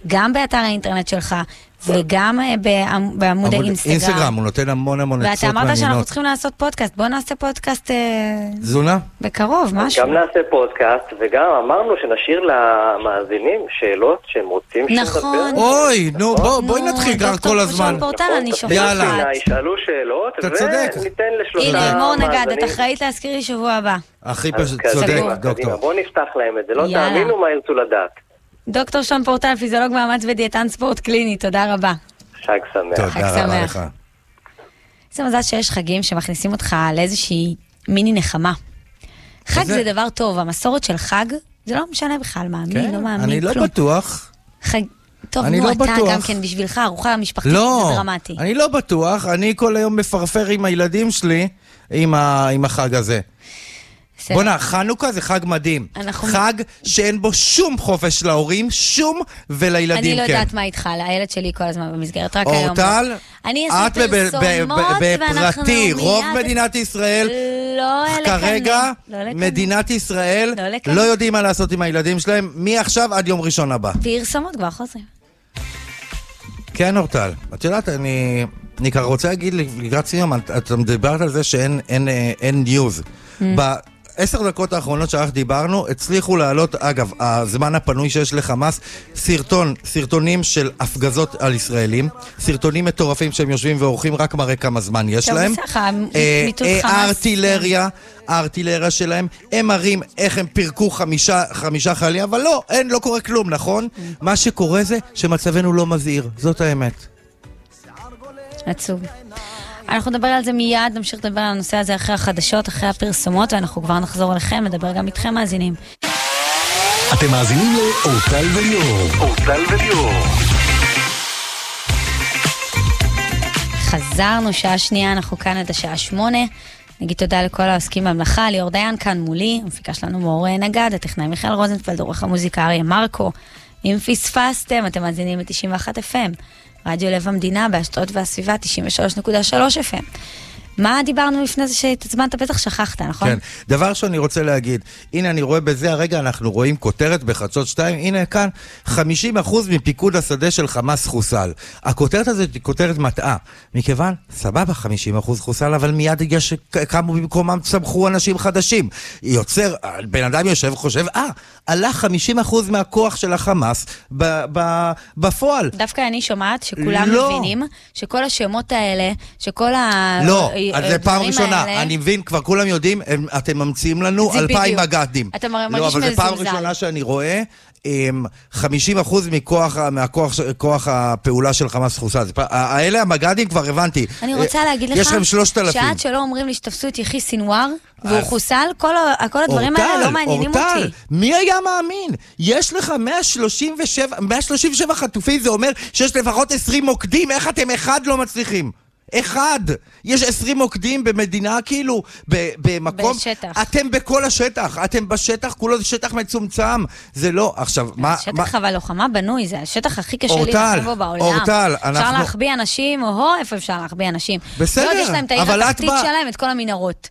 גם באתר האינטרנט שלך, וגם אה, בעמוד האינסטגרם. אינסטגרם, הוא נותן המון המון עצות מעניינות. ואתה אמרת שאנחנו צריכים לעשות פודקאסט, בואו נעשה פודקאסט... אה, תזונה? בקרוב, משהו. גם נעשה פודקאסט, וגם אמרנו שנשאיר למאזינים שאלות שהם רוצים נכון. אוי, נו, בואי נתחיל כבר כל הזמן. שוכחת. יאללה. ישאלו שאלות, וניתן לשלושה מאזינים. הנה, מור נגד, את אחראית להזכיר לי שבוע הבא. הכי פשוט, צודק, דוקטור. בואו נפתח להם את זה, לא תאמינו מה ירצו לדעת. דוקטור שון פורטל, פיזיולוג מאמץ ודיאטן ספורט קליני, תודה רבה. חג שמח. תודה רבה לך. איזה מזל שיש חגים שמכניסים אותך לאיזושהי מיני נחמה. חג זה דבר טוב, המסורת של חג, זה לא משנה בכלל, מאמין, כן, לא מאמין, אני לא בטוח. חג... טוב, נו, לא אתה בטוח. גם כן בשבילך, ארוחה משפחתית לא, זה דרמטי. אני לא בטוח, אני כל היום מפרפר עם הילדים שלי עם, ה, עם החג הזה. בואנה, חנוכה זה חג מדהים. אנחנו... חג שאין בו שום חופש להורים, שום, ולילדים כן. אני לא כן. יודעת מה איתך, הילד שלי כל הזמן במסגרת, רק היום. אורטל, את בפרטי, רוב מדינת ישראל, לא כרגע, לא מדינת ישראל, לא, לא יודעים מה לעשות עם הילדים שלהם, מעכשיו עד יום ראשון הבא. פרסומות כבר חוזרים. כן, אורטל. את יודעת, אני... אני כבר רוצה להגיד לקראת סיום, את מדברת על זה שאין news. אממ. עשר דקות האחרונות שאנחנו דיברנו, הצליחו להעלות, אגב, הזמן הפנוי שיש לחמאס, סרטון, סרטונים של הפגזות על ישראלים, סרטונים מטורפים שהם יושבים ועורכים, רק מראה כמה זמן יש להם. טוב, בסדר, מיטוט אה, חמאס. הארטילריה, הארטילריה שלהם, הם מראים איך הם פירקו חמישה, חמישה חיילים, אבל לא, אין, לא קורה כלום, נכון? מה שקורה זה שמצבנו לא מזהיר, זאת האמת. עצוב. אנחנו נדבר על זה מיד, נמשיך לדבר על הנושא הזה אחרי החדשות, אחרי הפרסומות, ואנחנו כבר נחזור אליכם, נדבר גם איתכם מאזינים. אתם מאזינים לאורטל וליאור. אורטל וליאור. חזרנו, שעה שנייה, אנחנו כאן עד השעה שמונה. נגיד תודה לכל העוסקים במלאכה, ליאור דיין כאן מולי, המפיקה שלנו מאור נגד, הטכנאי מיכאל רוזנפלד, עורך המוזיקה אריה מרקו. אם פספסתם, אתם מאזינים ל-91 FM. רדיו לב המדינה באשדוד והסביבה 93.3 FM. מה דיברנו לפני זה שהתעצבנת? בטח שכחת, נכון? כן. דבר שאני רוצה להגיד, הנה אני רואה בזה הרגע, אנחנו רואים כותרת בחדשות 2, הנה כאן, 50% מפיקוד השדה של חמאס חוסל. הכותרת הזאת היא כותרת מטעה, מכיוון, סבבה, 50% חוסל, אבל מיד יש, קמו במקומם, צמחו אנשים חדשים. יוצר, בן אדם יושב וחושב, אה, עלה 50% מהכוח של החמאס ב, ב, בפועל. דווקא אני שומעת שכולם לא. מבינים שכל השמות האלה, שכל ה... לא. אז זה פעם ראשונה, האלה... אני מבין, כבר כולם יודעים, הם, אתם ממציאים לנו אלפיים מג"דים. אתה מרגיש מזולזל. לא, אבל זו פעם ראשונה שאני רואה אמ, 50% מכוח, ה- מהכוח כוח הפעולה של חמאס חוסל. זה פ- ה- האלה המג"דים כבר הבנתי. אני רוצה אה, להגיד לך, יש לכם 3,000. שעד שלא אומרים לי שתפסו את יחי סינואר, והוא אז- חוסל, כל כל הדברים האלה לא מעניינים אורטל, אותי. מי היה מאמין? יש לך 137, 137 חטופים, זה אומר שיש לפחות 20 מוקדים, איך אתם אחד לא מצליחים? אחד! יש 20 מוקדים במדינה כאילו, ב- במקום... בשטח. אתם בכל השטח, אתם בשטח, כולו זה שטח מצומצם. זה לא... עכשיו, מה... מה- שטח אבל לוחמה בנוי, זה השטח הכי קשה להילחם בו בעולם. אורטל, אפשר אנחנו- להחביא אנשים, או איפה אפשר להחביא אנשים. בסדר, ועוד יש להם את העיר אבל את התחתית באה- שלהם, את כל המנהרות.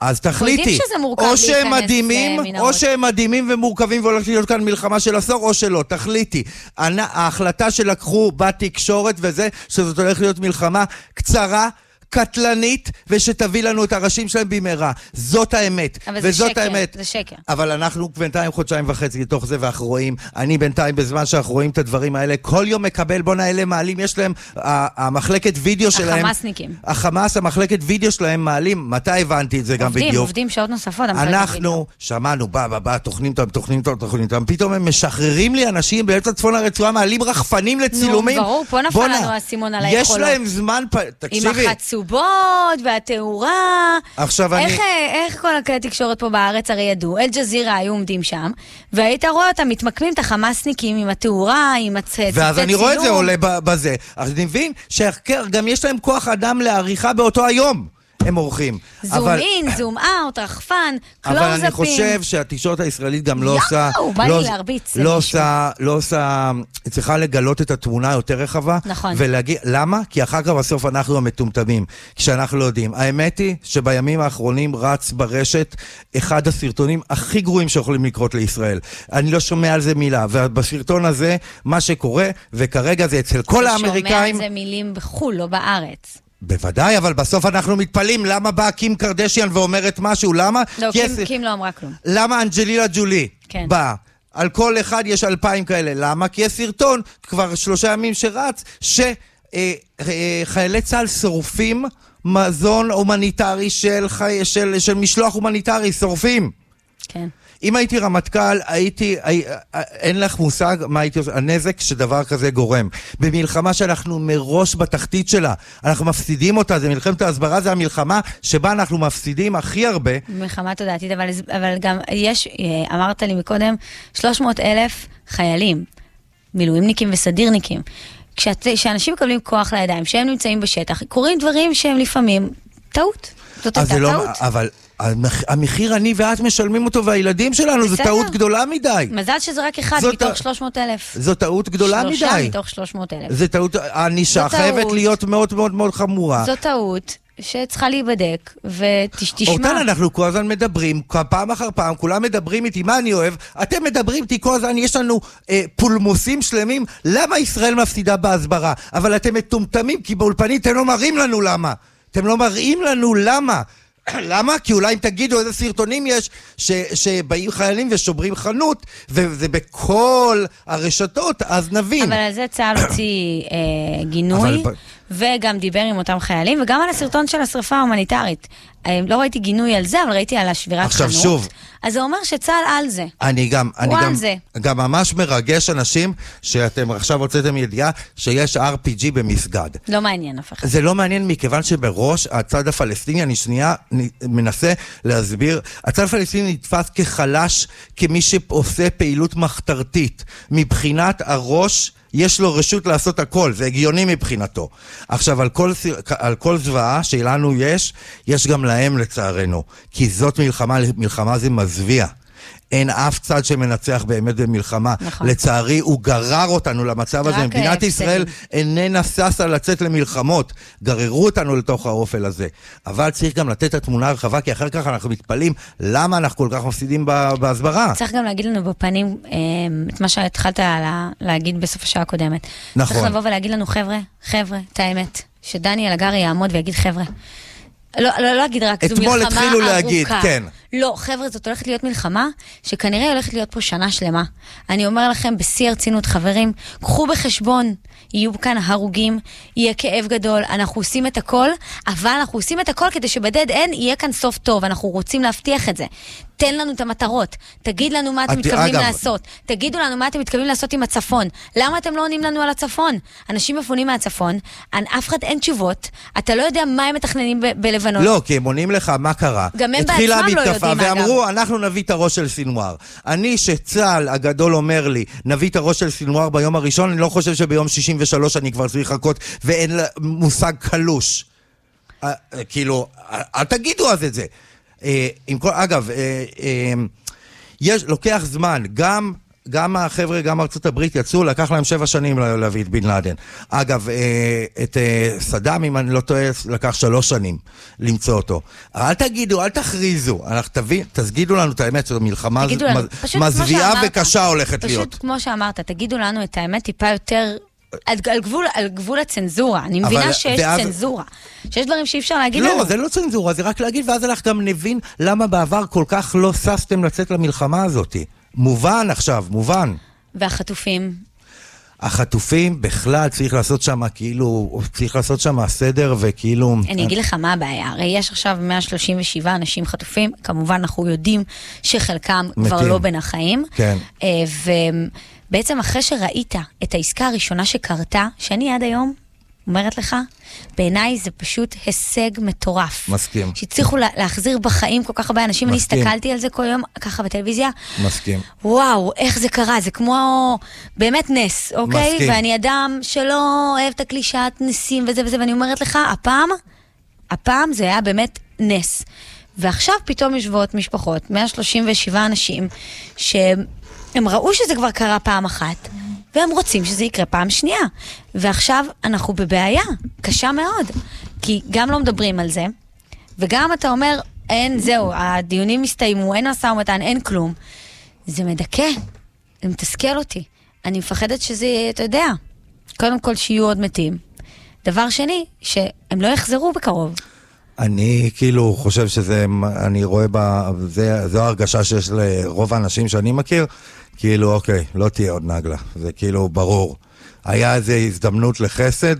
אז תחליטי. או שהם להיכנס מדהימים. או שהם מדהימים ומורכבים והולכת להיות כאן מלחמה של עשור, או שלא. תחליטי. ההחלטה שלקחו בתקשורת וזה, שזאת הולכת להיות מלחמה קצרה. קטלנית, ושתביא לנו את הראשים שלהם במהרה. זאת האמת. אבל זה שקר, האמת. זה שקר. אבל אנחנו בינתיים חודשיים וחצי לתוך זה, ואנחנו רואים, אני בינתיים, בזמן שאנחנו רואים את הדברים האלה, כל יום מקבל, בואנה, אלה מעלים, יש להם, המחלקת וידאו שלהם... החמאסניקים. החמאס, המחלקת וידאו שלהם מעלים, מתי הבנתי את זה גם עובדים, בדיוק? עובדים שעות נוספות. המחלקת וידאו. אנחנו שמענו, בא, בא, בא, תוכנים אותם, תוכנים אותם, תוכנים אותם, פתאום הם משחררים לי אנשים באמצע צפון הרצועה, מעלים רחפנים לצילומים. ברור, פה נפל לנו האסימון על יש היכולות. להם זמן, פ... עם תקשיבי, החצובות והתאורה. עכשיו אני- איך, אה, איך כל הכלי התקשורת פה בארץ הרי ידעו? אל-ג'זירה היו עומדים שם, והיית רואה אותם מתמקמים את החמאסניקים עם התאורה, עם הצ- ואז אני רואה את זה. עולה בזה. אז אני מבין שגם יש להם כוח אדם לעריכה באותו היום. הם עורכים. זום אבל- אין, זום אאוט, רחפן, אבל קלוזאפים. אני חושב שהתקשורת הישראלית גם לא יואו, עושה... בא לי לא- להרביץ לא. עושה, לא עושה... צריכה לגלות את התמונה היותר רחבה. נכון. ולהגיד... למה? כי אחר כך בסוף אנחנו המטומטמים. כשאנחנו לא יודעים. האמת היא שבימים האחרונים רץ ברשת אחד הסרטונים הכי גרועים שיכולים לקרות לישראל. אני לא שומע על זה מילה. ובסרטון הזה, מה שקורה, וכרגע זה אצל כל האמריקאים... שומע על זה מילים בחו"ל, לא בארץ. בוודאי, אבל בסוף אנחנו מתפלאים למה באה קים קרדשיאן ואומרת משהו, למה? לא, קים, יש- קים לא אמרה כלום. למה אנג'לינה ג'ולי כן. באה? על כל אחד יש אלפיים כאלה. למה? כי יש סרטון, כבר שלושה ימים שרץ, שחיילי צה"ל שורפים מזון הומניטרי של, חי... של, של משלוח הומניטרי, שורפים. כן. אם הייתי רמטכ"ל, הייתי, הי, אין לך מושג מה הייתי עושה, הנזק שדבר כזה גורם. במלחמה שאנחנו מראש בתחתית שלה, אנחנו מפסידים אותה, זה מלחמת ההסברה, זה המלחמה שבה אנחנו מפסידים הכי הרבה. מלחמה תודעתית, אבל, אבל גם יש, אה, אמרת לי מקודם, 300 אלף חיילים, מילואימניקים וסדירניקים. כשאנשים מקבלים כוח לידיים, כשהם נמצאים בשטח, קורים דברים שהם לפעמים טעות. זאת הייתה לא, טעות. אבל המח- המחיר אני ואת משלמים אותו והילדים שלנו, זו. טעות גדולה מדי. מזל שזה רק אחד מתוך ה- 300 אלף. זו טעות גדולה מדי. שלושה מתוך 300 אלף. זו טעות, הענישה חייבת. להיות מאוד מאוד מאוד חמורה. זו טעות שצריכה להיבדק, ותשמע. אורטל, אנחנו כל הזמן מדברים, פעם אחר פעם, כולם מדברים איתי, מה אני אוהב? אתם מדברים איתי כל הזמן, יש לנו אה, פולמוסים שלמים, למה ישראל מפסידה בהסברה? אבל אתם מטומטמים, כי באולפנים אתם לא מראים לנו למה. אתם לא מראים לנו למה. למה? כי אולי אם תגידו איזה סרטונים יש ש, שבאים חיילים ושוברים חנות וזה בכל הרשתות, אז נבין. אבל על זה צה"ל הוציא אה, גינוי, אבל וגם דיבר עם אותם חיילים, וגם על הסרטון של השרפה ההומניטרית. אה, לא ראיתי גינוי על זה, אבל ראיתי על השבירת עכשיו, חנות. שוב. אז זה אומר שצה"ל על זה. אני גם, אני גם, זה. גם ממש מרגש אנשים שאתם עכשיו הוצאתם ידיעה שיש RPG במסגד. לא מעניין אף אחד. זה לא מעניין מכיוון שבראש הצד הפלסטיני, אני שנייה מנסה להסביר, הצד הפלסטיני נתפס כחלש, כמי שעושה פעילות מחתרתית. מבחינת הראש, יש לו רשות לעשות הכל, זה הגיוני מבחינתו. עכשיו, על כל, על כל זוועה שלנו יש, יש גם להם לצערנו. כי זאת מלחמה, מלחמה זה מזוויע. אין אף צד שמנצח באמת במלחמה. נכון. לצערי, הוא גרר אותנו למצב הזה. מדינת. ישראל איננה ששה לצאת למלחמות. גררו אותנו לתוך האופל הזה. אבל צריך גם לתת את התמונה הרחבה, כי אחר כך אנחנו מתפלאים למה אנחנו כל כך מפסידים בהסברה. צריך גם להגיד לנו בפנים אה, את מה שהתחלת לה, להגיד בסוף השעה הקודמת. נכון. צריך לבוא ולהגיד לנו, חבר'ה, חבר'ה, את האמת. שדניאל הגרי יעמוד ויגיד, חבר'ה, לא, לא להגיד רק, זו מלחמה אתמול ארוכה. התחילו להגיד, כן. לא, חבר'ה, זאת הולכת להיות מלחמה שכנראה הולכת להיות פה שנה שלמה. אני אומר לכם בשיא הרצינות, חברים, קחו בחשבון, יהיו כאן הרוגים, יהיה כאב גדול, אנחנו עושים את הכל, אבל אנחנו עושים את הכל כדי שבדד אין יהיה כאן סוף טוב, אנחנו רוצים להבטיח את זה. תן לנו את המטרות, תגיד לנו מה אתם את- מתכוונים אגב- לעשות, תגידו לנו מה אתם מתכוונים לעשות עם הצפון. למה אתם לא עונים לנו על הצפון? אנשים מפונים מהצפון, אף אחד אין תשובות, אתה לא יודע מה הם מתכננים ב- בלבנון. לא, כי הם עונים לך מה קרה. גם הם התחילה בעצמם לא יודעים, אגב. ואמרו, אנחנו נביא את הראש של סינואר. אני, שצה"ל הגדול אומר לי, נביא את הראש של סינואר ביום הראשון, אני לא חושב שביום 63 אני כבר צריך לחכות, ואין לה מושג קלוש. אה, אה, כאילו, אה, אל תגידו אז את זה. אה, עם כל, אגב, אה, אה, יש, לוקח זמן, גם... גם החבר'ה, גם ארצות הברית יצאו, לקח להם שבע שנים לה- להביא את בן לאדן. אגב, אה, את אה, סדאם, אם אני לא טועה, לקח שלוש שנים למצוא אותו. אל תגידו, אל תכריזו, אנחנו תבין, תגידו לנו את האמת, שזו מלחמה פשוט מזוויעה וקשה הולכת פשוט להיות. כמו שאמרת, תגידו לנו את האמת טיפה יותר... על, על, גבול, על גבול הצנזורה, אני אבל- מבינה שיש ואז- צנזורה, שיש דברים שאי אפשר להגיד לנו. לא, זה לא צנזורה, זה רק להגיד, ואז אנחנו גם נבין למה בעבר כל כך לא ששתם לצאת למלחמה הזאת. מובן עכשיו, מובן. והחטופים, החטופים בכלל צריך לעשות שם כאילו, צריך לעשות שם סדר וכאילו... אני אגיד לך מה הבעיה, הרי יש עכשיו 137 אנשים חטופים, כמובן אנחנו יודעים שחלקם כבר מתים. לא בין החיים. כן. אה, ובעצם אחרי שראית את העסקה הראשונה שקרתה, שאני עד היום אומרת לך, בעיניי זה פשוט הישג מטורף. מסכים. שהצליחו לה- להחזיר בחיים כל כך הרבה אנשים, אני מסכים. הסתכלתי על זה כל יום ככה בטלוויזיה. מסכים. וואו, איך זה קרה, זה כמו באמת נס, אוקיי? מסכים. ואני אדם שלא אוהב את הקלישאת נסים וזה וזה, ואני אומרת לך, הפעם, הפעם זה היה באמת נס. ועכשיו פתאום יושבות משפחות, 137 אנשים, שהם ראו שזה כבר קרה פעם אחת, והם רוצים שזה יקרה פעם שנייה. ועכשיו אנחנו בבעיה קשה מאוד, כי גם לא מדברים על זה, וגם אתה אומר, אין, זהו, הדיונים הסתיימו, אין משא ומתן, אין כלום. זה מדכא, זה מתסכל אותי. אני מפחדת שזה, אתה יודע, קודם כל שיהיו עוד מתים. דבר שני, שהם לא יחזרו בקרוב. אני כאילו חושב שזה, אני רואה ב... זו ההרגשה שיש לרוב האנשים שאני מכיר, כאילו, אוקיי, לא תהיה עוד נגלה. זה כאילו ברור. היה איזו הזדמנות לחסד,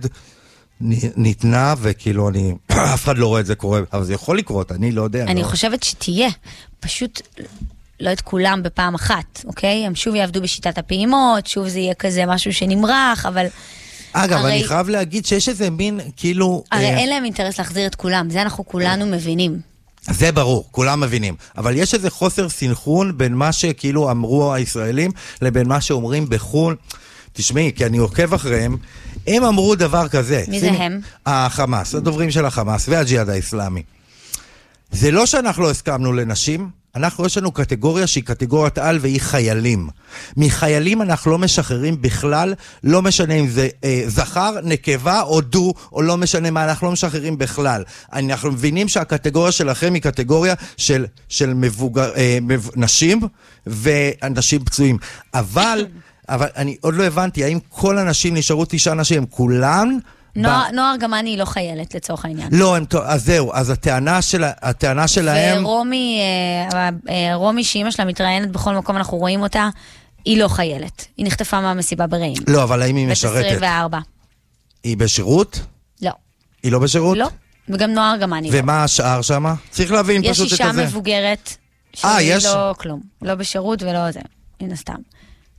ניתנה, וכאילו אני, אף אחד לא רואה את זה קורה, אבל זה יכול לקרות, אני לא יודע. אני לא. חושבת שתהיה, פשוט לא את כולם בפעם אחת, אוקיי? הם שוב יעבדו בשיטת הפעימות, שוב זה יהיה כזה משהו שנמרח, אבל אגב, הרי- אני חייב להגיד שיש איזה מין, כאילו... הרי אה, אין להם אינטרס להחזיר את כולם, זה אנחנו כולנו מבינים. זה ברור, כולם מבינים. אבל יש איזה חוסר סנכרון בין מה שכאילו אמרו הישראלים לבין מה שאומרים בחו"ל. תשמעי, כי אני עוקב אחריהם, הם אמרו דבר כזה. מי זה שימי- הם? החמאס, הדוברים של החמאס והג'יהאד האיסלאמי. זה לא שאנחנו לא הסכמנו לנשים, אנחנו, יש לנו קטגוריה שהיא קטגוריית על והיא חיילים. מחיילים אנחנו לא משחררים בכלל, לא משנה אם זה אה, זכר, נקבה או דו, או לא משנה מה, אנחנו לא משחררים בכלל. אנחנו מבינים שהקטגוריה שלכם היא קטגוריה של, של מבוגר, אה, מב, נשים ואנשים פצועים. אבל, אבל אני עוד לא הבנתי, האם כל הנשים נשארו תשעה נשים, כולן? נועה- ארגמני היא לא חיילת לצורך העניין. לא, הם, אז זהו, אז הטענה, של, הטענה שלהם... ורומי, אה, אה, רומי שאימא שלה מתראיינת בכל מקום, אנחנו רואים אותה, היא לא חיילת. היא נחטפה מהמסיבה ברעים. לא, אבל האם היא בת משרתת? 24. היא בשירות? לא. היא לא בשירות? לא. וגם נועה ארגמני לא. ומה השאר שמה? צריך להבין יש פשוט את אישה הזה. מבוגרת, אה, שהיא יש? לא כלום. לא בשירות ולא זה, מן הסתם.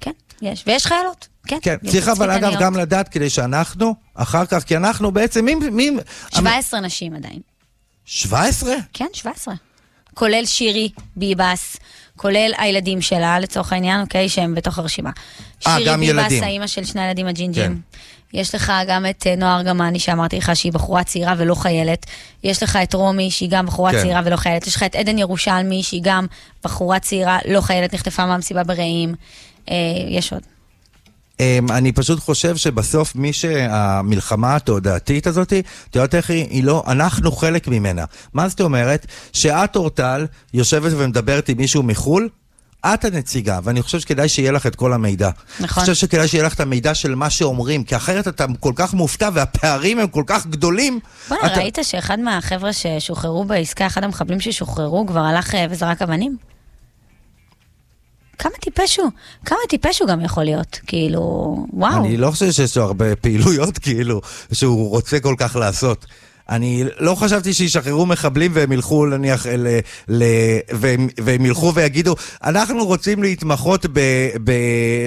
כן, יש. ויש חיילות. כן. כן, צריך אבל אגב תצפיתניות. גם לדעת כדי שאנחנו, אחר כך, כי אנחנו בעצם, מי... מי 17 נשים עדיין. 17? כן, 17. כולל שירי ביבס, כולל הילדים שלה, לצורך העניין, אוקיי, שהם בתוך הרשימה. אה, שירי גם ביבס, ילדים. האימא של שני הילדים הג'ינג'ים. כן. יש לך גם את אה, נועה ארגמני, שאמרתי לך שהיא בחורה צעירה ולא חיילת. יש לך את רומי, שהיא גם בחורה כן. צעירה ולא חיילת. יש לך את עדן ירושלמי, שהיא גם בחורה צעירה, לא חיילת, נחטפה מהמסיבה ברעים. אה, יש עוד. אמ, אני פשוט חושב שבסוף מי שהמלחמה התודעתית הזאת, את יודעת איך היא? היא לא, אנחנו חלק ממנה. מה זאת אומרת? שאת אורטל יושבת ומדברת עם מישהו מחו"ל, את הנציגה, ואני חושב שכדאי שיהיה לך את כל המידע. נכון. אני חושב שכדאי שיהיה לך את המידע של מה שאומרים, כי אחרת אתה כל כך מופתע והפערים הם כל כך גדולים. בוא'נה, אתה- ראית שאחד מהחבר'ה ששוחררו בעסקה, אחד המחבלים ששוחררו, כבר הלך אה, וזרק אבנים? כמה טיפש הוא? כמה טיפש הוא גם יכול להיות? כאילו, וואו. אני לא חושב שיש לו הרבה פעילויות, כאילו, שהוא רוצה כל כך לעשות. אני לא חשבתי שישחררו מחבלים והם ילכו נניח ל... ל והם, והם ילכו ויגידו, אנחנו רוצים להתמחות ב, ב,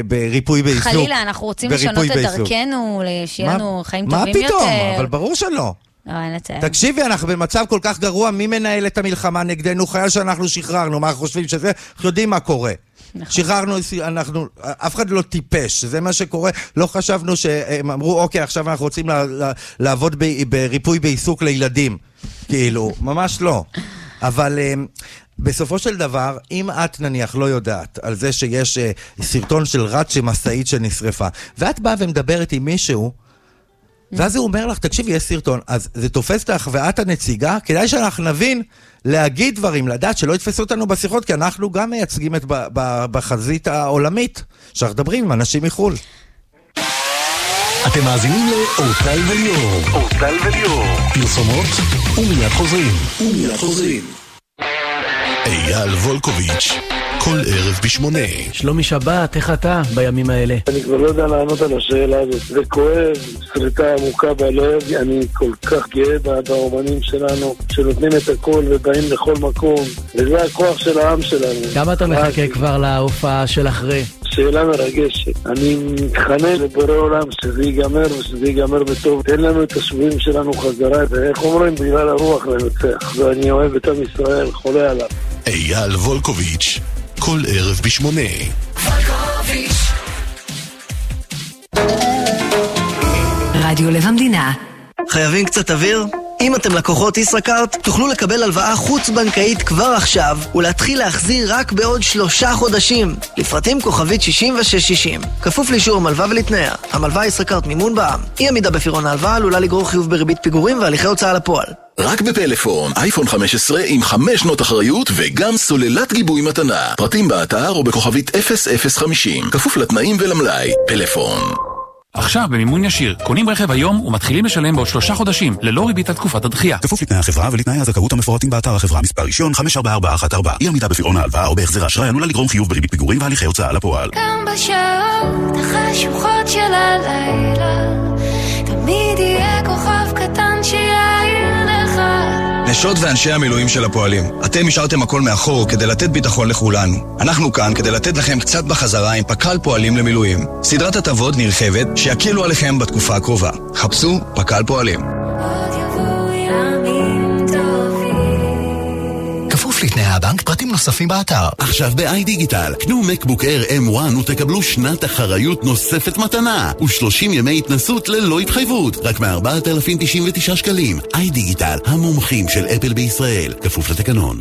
בריפוי בעיסוק. חלילה, אנחנו רוצים לשנות את בעיסוק. דרכנו, שיהיה מה- לנו חיים טובים יותר. מה פתאום? אבל ברור שלא. לא. תקשיבי, אנחנו במצב כל כך גרוע, מי מנהל את המלחמה נגדנו? חייל שאנחנו שחררנו, מה אנחנו חושבים שזה? אנחנו יודעים מה קורה. נכון. שחררנו, אנחנו, אף אחד לא טיפש, זה מה שקורה. לא חשבנו שהם אמרו, אוקיי, עכשיו אנחנו רוצים לעבוד ב, בריפוי בעיסוק לילדים. כאילו, ממש לא. אבל אמ, בסופו של דבר, אם את נניח לא יודעת על זה שיש אה, סרטון של רת שמשאית שנשרפה, ואת באה ומדברת עם מישהו, ואז הוא אומר לך, תקשיבי, יש סרטון, אז זה תופס אותך ואת הנציגה, כדאי שאנחנו נבין להגיד דברים, לדעת שלא יתפסו אותנו בשיחות, כי אנחנו גם מייצגים את ב- ב- בחזית העולמית, שאנחנו מדברים עם אנשים מחו"ל. אתם מאזינים לאורטל וליאור. אורטל וליאור. פרסומות ומיד חוזרים. ומיד חוזרים. אייל וולקוביץ', כל ערב בשמונה. שלומי שבת, איך אתה בימים האלה? אני כבר לא יודע לענות על השאלה הזאת. זה כואב, שריטה עמוקה בלב. אני כל כך גאה באומנים שלנו, שנותנים את הכל ובאים לכל מקום. וזה הכוח של העם שלנו. כמה אתה מחכה כבר להופעה של אחרי? שאלה מרגשת. אני מתחנן לבורא עולם שזה ייגמר ושזה ייגמר בטוב. תן לנו את השבויים שלנו חזרה, ואיך אומרים? בגלל הרוח לנצח. ואני אוהב את עם ישראל, חולה עליו. אייל וולקוביץ', כל ערב בשמונה. רדיו לב המדינה. חייבים קצת אוויר? אם אתם לקוחות ישראכרט, תוכלו לקבל הלוואה חוץ-בנקאית כבר עכשיו, ולהתחיל להחזיר רק בעוד שלושה חודשים. לפרטים כוכבית 6660. כפוף לאישור המלווה ולתנאיה. המלווה ישראכרט מימון בע"מ. אי עמידה בפירעון ההלוואה עלולה לגרור חיוב בריבית פיגורים והליכי הוצאה לפועל. רק בפלאפון, אייפון 15 עם 5 שנות אחריות וגם סוללת גיבוי מתנה. פרטים באתר או בכוכבית 0050. כפוף לתנאים ולמלאי. פלאפון. עכשיו במימון ישיר, קונים רכב היום ומתחילים לשלם בעוד שלושה חודשים, ללא ריבית על תקופת הדחייה. כפוף לתנאי החברה ולתנאי הזכאות המפורטים באתר החברה מספר רישיון 544414 אי עמידה בפירעון ההלוואה או בהחזר האשראי עלולה לגרום חיוב בריבית פיגורים והליכי הוצאה לפועל. גם בשעות החשוכות של הלילה תמיד יהיה כוכב נשות ואנשי המילואים של הפועלים, אתם השארתם הכל מאחור כדי לתת ביטחון לכולנו. אנחנו כאן כדי לתת לכם קצת בחזרה עם פק"ל פועלים למילואים. סדרת הטבות נרחבת שיקלו עליכם בתקופה הקרובה. חפשו פק"ל פועלים. כפוף לתנאי הבנק, פרטים נוספים באתר. עכשיו ב-i דיגיטל, קנו מקבוק Air M1 ותקבלו שנת אחריות נוספת מתנה, ו-30 ימי התנסות ללא התחייבות, רק מ-4,099 שקלים. i דיגיטל, המומחים של אפל בישראל, כפוף לתקנון.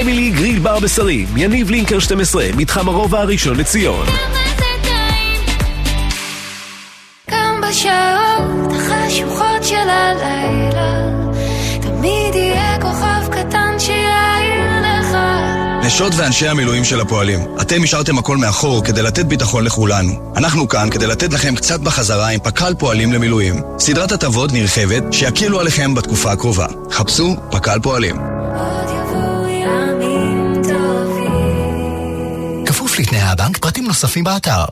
אמילי גריל בר בשרים, יניב לינקר 12, מתחם הרובע הראשון לציון. בשעות החשוכות של הלילה תמיד יהיה כוכב קטן שיעיר לך נשות ואנשי המילואים של הפועלים, אתם השארתם הכל מאחור כדי לתת ביטחון לכולנו. אנחנו כאן כדי לתת לכם קצת בחזרה עם פק"ל פועלים למילואים. סדרת הטבות נרחבת שיקלו עליכם בתקופה הקרובה. חפשו פק"ל פועלים. עוד יבואו ימים טובים כפוף לתנאי הבנק, פרטים נוספים באתר.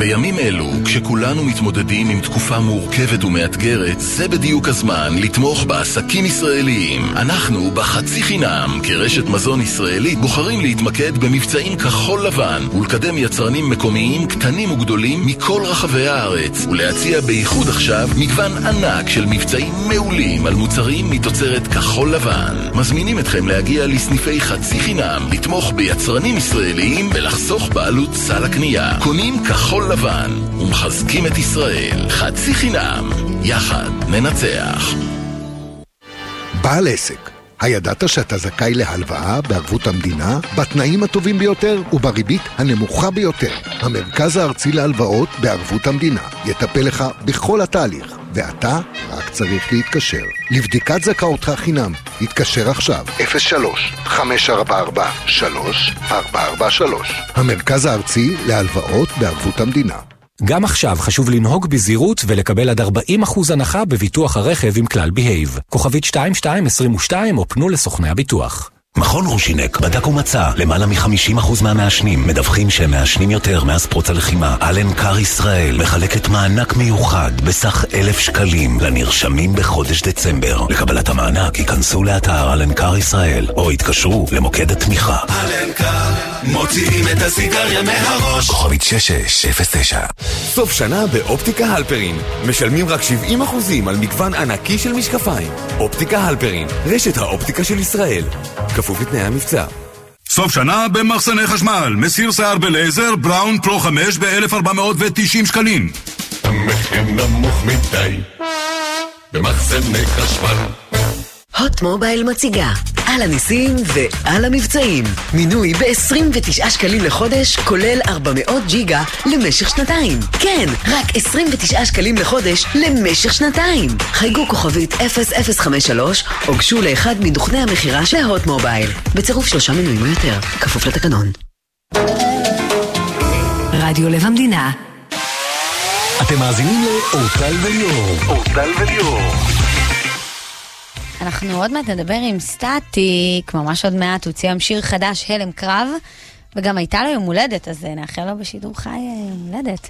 בימים אלו, כשכולנו מתמודדים עם תקופה מורכבת ומאתגרת, זה בדיוק הזמן לתמוך בעסקים ישראליים. אנחנו, בחצי חינם, כרשת מזון ישראלית, בוחרים להתמקד במבצעים כחול לבן ולקדם יצרנים מקומיים קטנים וגדולים מכל רחבי הארץ, ולהציע בייחוד עכשיו מגוון ענק של מבצעים מעולים על מוצרים מתוצרת כחול לבן. מזמינים אתכם להגיע לסניפי חצי חינם, לתמוך ביצרנים ישראליים ולחסוך בעלות סל הקנייה. קונים כחול לבן ומחזקים את ישראל. חצי חינם. יחד ננצח. בעל עסק, הידעת שאתה זכאי להלוואה בערבות המדינה בתנאים הטובים ביותר ובריבית הנמוכה ביותר? המרכז הארצי להלוואות בערבות המדינה יטפל לך בכל התהליך, ואתה צריך להתקשר. לבדיקת זכאותך חינם, התקשר עכשיו, 03 544 3443 המרכז הארצי להלוואות בערבות המדינה. גם עכשיו חשוב לנהוג בזהירות ולקבל עד 40% הנחה בביטוח הרכב עם כלל בהייב. כוכבית 2222 או פנו לסוכני הביטוח. מכון רושינק בדק ומצא למעלה מ-50% מהמעשנים מדווחים שהם מעשנים יותר מאז פרוץ הלחימה. אלן קאר ישראל מחלקת מענק מיוחד בסך אלף שקלים לנרשמים בחודש דצמבר. לקבלת המענק ייכנסו לאתר אלן קאר ישראל או יתקשרו למוקד התמיכה. אלן קאר, מוציאים את הסיגריה מהראש. כוכבית 6609 סוף שנה באופטיקה הלפרין. משלמים רק 70% על מגוון ענקי של משקפיים. אופטיקה הלפרין, רשת האופטיקה של ישראל. כפוף לתנאי המבצע. סוף שנה במחסני חשמל, מסיר שיער בלייזר, בראון פרו 5 ב-1490 שקלים. המחיר נמוך מדי, במחסני חשמל. הוט מובייל מציגה על הניסים ועל המבצעים. מינוי ב-29 שקלים לחודש, כולל 400 ג'יגה למשך שנתיים. כן, רק 29 שקלים לחודש למשך שנתיים. חייגו כוכבית 0053 או גשו לאחד מדוכני המכירה של הוט מובייל. בצירוף שלושה מינויים או יותר, כפוף לתקנון. רדיו לב המדינה. אתם מאזינים לאורטל וליאור. אורטל וליאור. אנחנו עוד מעט נדבר עם סטטיק, ממש עוד מעט, הוא ציים שיר חדש, הלם קרב, וגם הייתה לו יום הולדת, אז אה, נאחל לו בשידור חי אה, יום הולדת.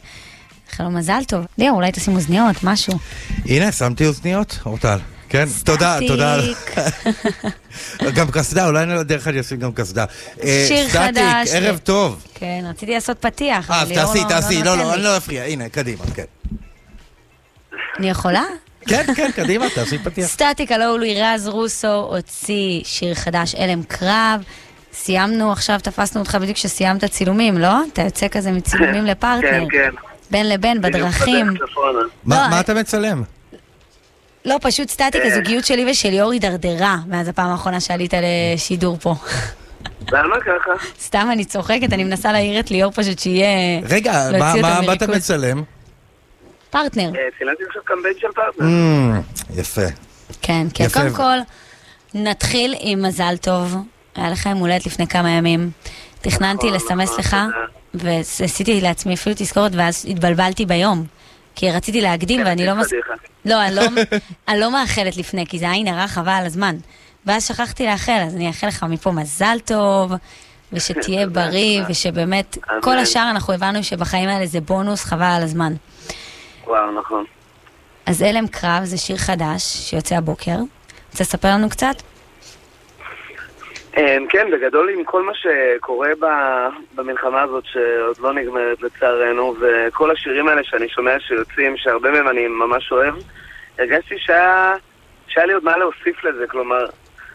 נאחל לו מזל טוב. ליאור, אולי תשים אוזניות, משהו. הנה, שמתי אוזניות, אורטל. כן, תודה, תודה. גם קסדה, אולי אני דרך אני אשים גם קסדה. אה, שיר חדש. סטטיק, ערב טוב. כן, רציתי לעשות פתיח. אה, אבל ליאור תעשי, תעשי, לא, נותן לא, לי. אני לא אפריע, הנה, קדימה, כן. אני יכולה? כן, כן, קדימה, תעשי פתיח. סטטיק, הלו הוא לירז רוסו, הוציא שיר חדש, הלם קרב. סיימנו, עכשיו תפסנו אותך בדיוק כשסיימת צילומים, לא? אתה יוצא כזה מצילומים לפרטנר. כן, כן. בין לבין, בדרכים. לא, מה מה אתה מצלם? לא, פשוט סטטיק, הזוגיות שלי ושל ליאור הידרדרה מאז הפעם האחרונה שעלית לשידור פה. למה ככה? סתם אני צוחקת, אני מנסה להעיר את ליאור פשוט שיהיה... רגע, מה- אתה. מצלם? פרטנר. אה, צילמתי עכשיו קמפיין של פרטנר. אממ, יפה. כן, כן. יפה. קודם כל, נתחיל עם מזל טוב. היה לך יום הולדת לפני כמה ימים. תכננתי נכון, לסמס לך, ועשיתי לעצמי אפילו תזכורת, ואז התבלבלתי ביום. כי רציתי להקדים, ואני לא... מס-. לא, אני לא, אני לא מאחלת לפני, כי זה עין הרע חבל על הזמן. ואז שכחתי לאחל, אז אני אאחל לך מפה מזל טוב, ושתהיה בריא, ושבאמת, אמן. כל השאר אנחנו הבנו שבחיים האלה זה בונוס, חבל על הזמן. וואו, נכון. אז הלם קרב זה שיר חדש שיוצא הבוקר. רוצה לספר לנו קצת? אמ, כן, בגדול עם כל מה שקורה במלחמה הזאת שעוד לא נגמרת לצערנו, וכל השירים האלה שאני שומע שיוצאים, שהרבה מהם אני ממש אוהב, הרגשתי שהיה, שהיה לי עוד מה להוסיף לזה, כלומר,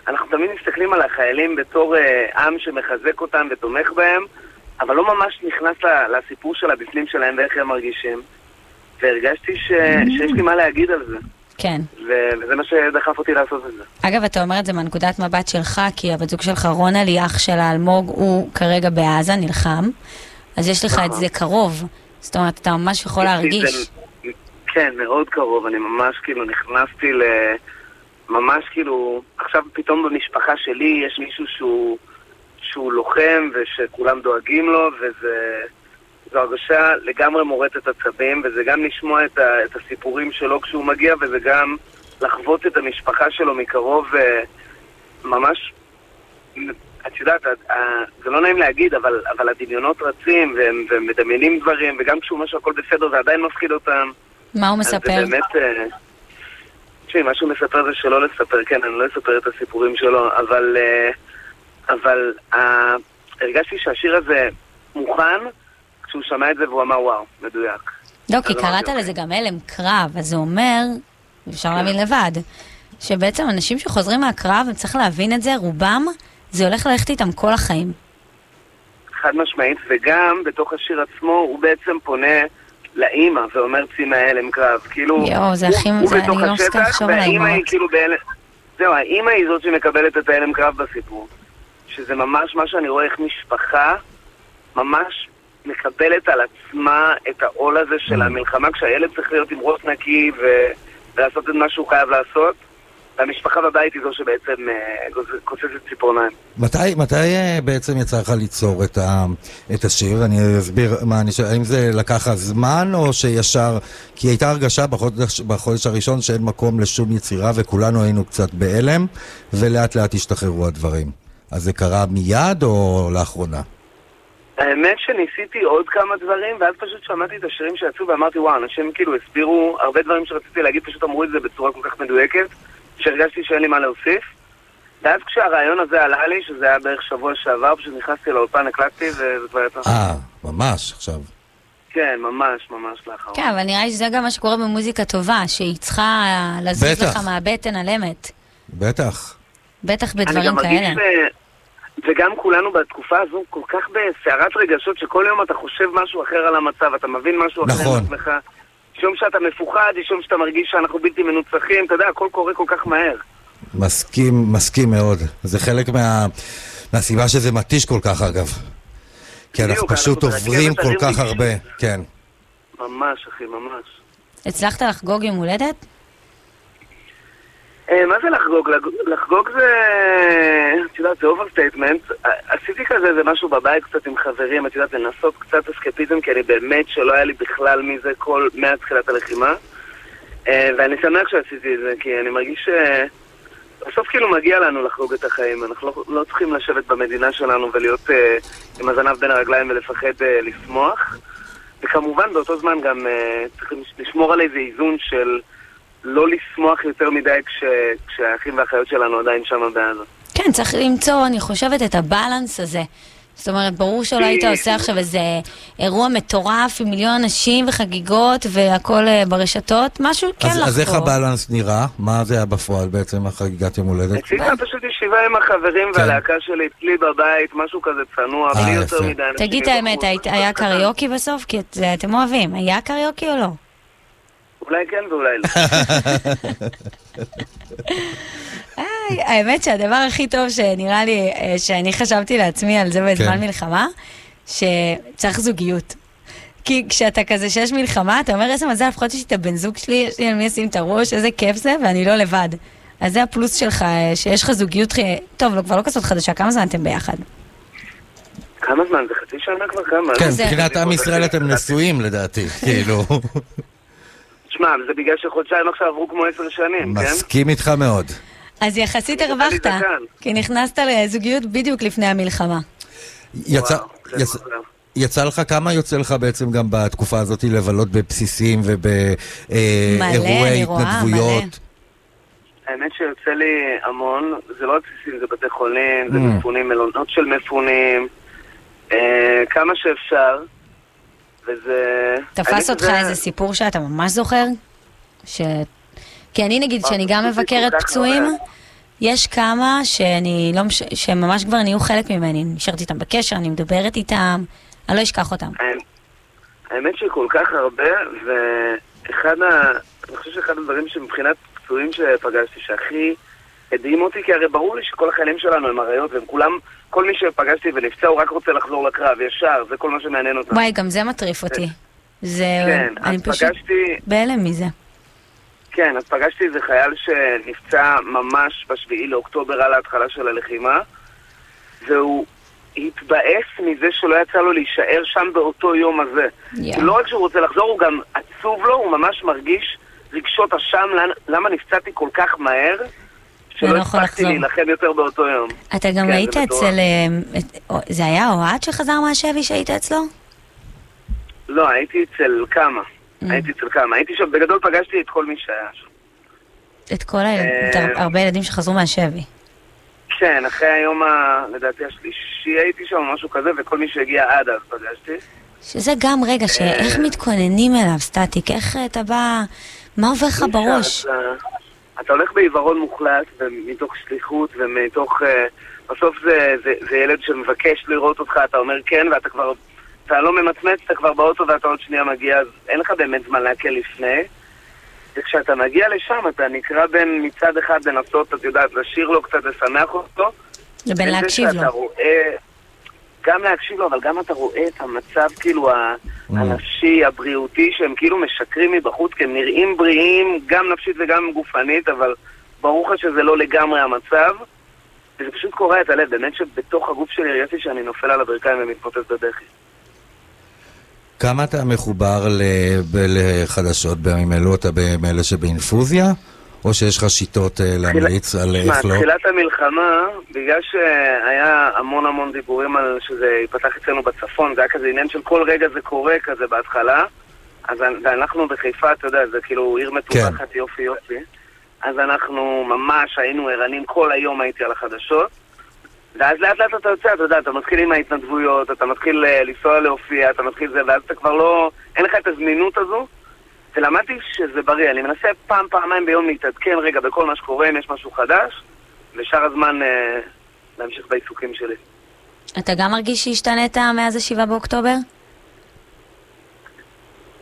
אנחנו תמיד מסתכלים על החיילים בתור אה, עם שמחזק אותם ותומך בהם, אבל לא ממש נכנס לסיפור של הבפנים שלהם ואיך הם מרגישים. והרגשתי ש... שיש לי מה להגיד על זה, כן. ו- וזה מה שדחף אותי לעשות את זה. אגב, אתה אומר את זה מנקודת מבט שלך, כי הבת זוג שלך, רונלי, אח של האלמוג, הוא כרגע בעזה, נלחם. אז יש לך את זה קרוב. זאת אומרת, אתה ממש יכול להרגיש. זה- כן, מאוד קרוב, אני ממש כאילו נכנסתי ל... ממש כאילו... עכשיו פתאום במשפחה שלי יש מישהו שהוא, שהוא לוחם ושכולם דואגים לו, וזה... זו הרגשה לגמרי מורטת עצבים, וזה גם לשמוע את, ה, את הסיפורים שלו כשהוא מגיע, וזה גם לחוות את המשפחה שלו מקרוב, וממש... את יודעת, ה- ה- זה לא נעים להגיד, אבל, אבל הדמיונות רצים, והם, והם מדמיינים דברים, וגם כשהוא אומר שהכל בסדר, זה עדיין מפחיד אותם. מה הוא אז מספר? זה באמת... אה, תשמעי, מה שהוא מספר זה שלא לספר, כן, אני לא אספר את הסיפורים שלו, אבל... אה, אבל אה, הרגשתי שהשיר הזה מוכן כשהוא שמע את זה והוא אמר וואו, מדויק. לא, כי קראת אמרתי, לזה גם הלם קרב, אז זה אומר, אפשר להבין לבד, שבעצם אנשים שחוזרים מהקרב, וצריך להבין את זה, רובם, זה הולך ללכת איתם כל החיים. חד משמעית, וגם בתוך השיר עצמו הוא בעצם פונה לאימא ואומר צי מההלם קרב. כאילו, יואו, זה הוא- הכי- הוא זה- בתוך אני לא מפסיקה לחשוב על היא האימהות. כאילו בהלם... זהו, האימא היא זאת שמקבלת את ההלם קרב בסיפור. שזה ממש מה שאני רואה איך משפחה ממש מקבלת על עצמה את העול הזה של המלחמה, כשהילד צריך להיות עם ראש נקי ו... ולעשות את מה שהוא חייב לעשות, והמשפחה בבית היא זו שבעצם אה, כוססת ציפורניים. מתי, מתי אה, בעצם יצא לך ליצור את, ה, את השיר? אני אסביר מה אני שואל, האם זה לקח לך זמן או שישר... כי הייתה הרגשה בחודש, בחודש הראשון שאין מקום לשום יצירה וכולנו היינו קצת בהלם ולאט לאט השתחררו הדברים. אז זה קרה מיד או לאחרונה? האמת שניסיתי עוד כמה דברים, ואז פשוט שמעתי את השירים שיצאו ואמרתי, וואו, אנשים כאילו הסבירו הרבה דברים שרציתי להגיד, פשוט אמרו את זה בצורה כל כך מדויקת, שהרגשתי שאין לי מה להוסיף. ואז כשהרעיון הזה עלה לי, שזה היה בערך שבוע שעבר, פשוט נכנסתי לאולפן, הקלטתי, וזה כבר יצא. אה, ממש, עכשיו. כן, ממש, ממש לאחרונה. כן, אבל נראה לי שזה גם מה שקורה במוזיקה טובה, שהיא צריכה לזוז. לך מהבטן על אמת. בטח. בטח אני בדברים גם מרגיש, כאלה. אה, וגם כולנו בתקופה הזו כל כך בסערת רגשות, שכל יום אתה חושב משהו אחר על המצב, אתה מבין משהו אחר נכון. על עצמך. יש יום שאתה מפוחד, יש יום שאתה מרגיש שאנחנו בלתי מנוצחים, אתה יודע, הכל קורה כל כך מהר. מסכים, מסכים מאוד. זה חלק מה, מהסיבה שזה מתיש כל כך, אגב. כי אנחנו בדיוק, פשוט אנחנו עוברים כל כך. הרבה. כן. ממש, אחי, ממש. הצלחת לחגוג יום הולדת? אה, מה זה לחגוג? לחגוג זה, את יודעת, זה overstatement. עשיתי כזה איזה משהו בבית קצת עם חברים, את יודעת, לנסות קצת אסקפיזם, כי אני באמת שלא היה לי בכלל מזה כל, מאז תחילת הלחימה. אה, ואני שמח שעשיתי את זה, כי אני מרגיש ש... בסוף כאילו מגיע לנו לחגוג את החיים, אנחנו לא, לא צריכים לשבת במדינה שלנו ולהיות אה, עם הזנב בין הרגליים ולפחד אה, לשמוח. וכמובן באותו זמן גם אה, צריכים לשמור על איזה איזון של לא לשמוח יותר מדי כש, כשהאחים והאחיות שלנו עדיין שם בעזה. כן, צריך למצוא, אני חושבת, את הבלנס הזה. זאת אומרת, ברור שלא היית עושה עכשיו איזה אירוע מטורף עם מיליון אנשים וחגיגות והכל אה, ברשתות, משהו כן אז, לחגוג. אז איך הבלנס נראה? מה זה היה בפועל בעצם, החגיגת יום הולדת? עשיתי פשוט ישיבה עם החברים כן. והלהקה שלי אצלי בבית, משהו כזה צנוע, אה, בלי יותר יפה. מדי אנשים. תגיד את האמת, היה קריוקי בסוף? כי את- אתם אוהבים. היה קריוקי או לא? אולי כן ואולי לא. היי, האמת שהדבר הכי טוב שנראה לי, אה, שאני חשבתי לעצמי על זה בזמן כן. מלחמה, שצריך זוגיות. כי כשאתה כזה שיש מלחמה, אתה אומר, איזה מזל, לפחות יש לי את הבן זוג שלי, יש לי על מי לשים את הראש, איזה כיף זה, ואני לא לבד. אז זה הפלוס שלך, אה, שיש לך זוגיות, ח- טוב, לא, כבר לא כזאת חדשה, כמה זמן אתם ביחד? כמה זמן? זה חצי שנה כבר כמה? כן, מבחינת עם ישראל אתם נשואים לדעתי, כאילו. תשמע, זה בגלל שחודשיים עכשיו עברו כמו עשר שנים, כן? מסכים איתך מאוד. אז יחסית הרווחת. כי נכנסת לזוגיות בדיוק לפני המלחמה. יצא, יצא, יצא לך, כמה יוצא לך בעצם גם בתקופה הזאת לבלות בבסיסים מלא, ובאירועי אני רואה, התנדבויות? האמת שיוצא לי המון, זה לא בסיסים, זה בתי חולים, זה Mm. מפונים, מלונות של מפונים, אה, כמה שאפשר, וזה... תפס אותך שזה- איזה סיפור שאתה ממש זוכר? ש... כי אני נגיד, שאני גם זה מבקרת פצועים. יש כמה שאני לא מש... שהם ממש כבר נהיו חלק ממני, נשארת איתם בקשר, אני מדברת איתם, אני לא אשכח אותם. האמת שכל כך הרבה, ואחד ה... אני חושב שאחד הדברים שמבחינת פצועים שפגשתי, שהכי הדהים אותי, כי הרי ברור לי שכל החיילים שלנו הם אריות, והם כולם, כל מי שפגשתי ונפצע הוא רק רוצה לחזור לקרב, ישר, זה כל מה שמעניין אותם. וואי, גם זה מטריף אותי. זה... כן, אני פשוט פגשתי, בהלם מזה. כן, אז פגשתי איזה חייל שנפצע ממש בשביעי לאוקטובר על ההתחלה של הלחימה, והוא התבאס מזה שלא יצא לו להישאר שם באותו יום הזה. יואו. לא רק שהוא רוצה לחזור, הוא גם עצוב לו, הוא ממש מרגיש רגשות אשם, למה נפצעתי כל כך מהר, שלא יכול הספקתי. להילחם יותר באותו יום. אתה גם כן, היית זה. אצל... אה, זה היה אוהד שחזר מהשבי שהיית אצלו? לא, הייתי אצל כמה. Mm. הייתי אצל כמה. הייתי שם, בגדול פגשתי את כל מי שהיה שם. את כל הילדים, אה, הרבה ילדים שחזרו מהשבי. כן, אחרי היום, ה... לדעתי השלישי הייתי שם, או משהו כזה, וכל מי שהגיע עד אז פגשתי. שזה גם רגע, שאיך מתכוננים אליו, סטטיק, איך אתה בא, מה עובר לך בראש? אתה הולך בעיוורון מוחלט, ומתוך שליחות, ומתוך... אה, בסוף זה, זה, זה ילד שמבקש לראות אותך, אתה אומר כן, ואתה כבר... אתה לא ממצמץ, אתה כבר באוטו ואתה עוד שנייה מגיע, אז אין לך באמת זמן להקל לפני. וכשאתה מגיע לשם, אתה נקרא בין מצד אחד לנסות, את יודעת, לשיר לו קצת, לשמח אותו. לבין להקשיב לו. רואה... גם להקשיב לו, אבל גם אתה רואה את המצב כאילו ה- הנפשי, הבריאותי, שהם כאילו משקרים מבחוץ, כי הם נראים בריאים, גם נפשית וגם גופנית, אבל ברור לך שזה לא לגמרי המצב. וזה פשוט קורע את הלב, באמת שבתוך הגוף שלי הרגשתי שאני נופל על הברכיים ומתפוצץ בבכי. כמה אתה מחובר לחדשות בימים אלו? אתה מאלה שבאינפוזיה? או שיש לך שיטות אה, להמליץ על תשמע, איך לא? תחילת המלחמה, בגלל שהיה המון המון דיבורים על שזה ייפתח אצלנו בצפון, זה היה כזה עניין של כל רגע זה קורה כזה בהתחלה, אז אנ- ואנחנו בחיפה, אתה יודע, זה כאילו עיר מטווחת יופי יופי, אז אנחנו ממש היינו ערנים, כל היום הייתי על החדשות, ואז לאט לאט אתה יוצא, אתה יודע, אתה מתחיל עם ההתנדבויות, אתה מתחיל אה, לנסוע להופיע, אתה מתחיל זה, ואז אתה כבר לא, אין לך את הזמינות הזו, ולמדתי שזה בריא, אני מנסה פעם, פעמיים ביום להתעדכן רגע בכל מה שקורה, אם יש משהו חדש, ושאר הזמן אה, להמשיך בעיסוקים שלי. אתה גם מרגיש שהשתנית מאז השבעה באוקטובר?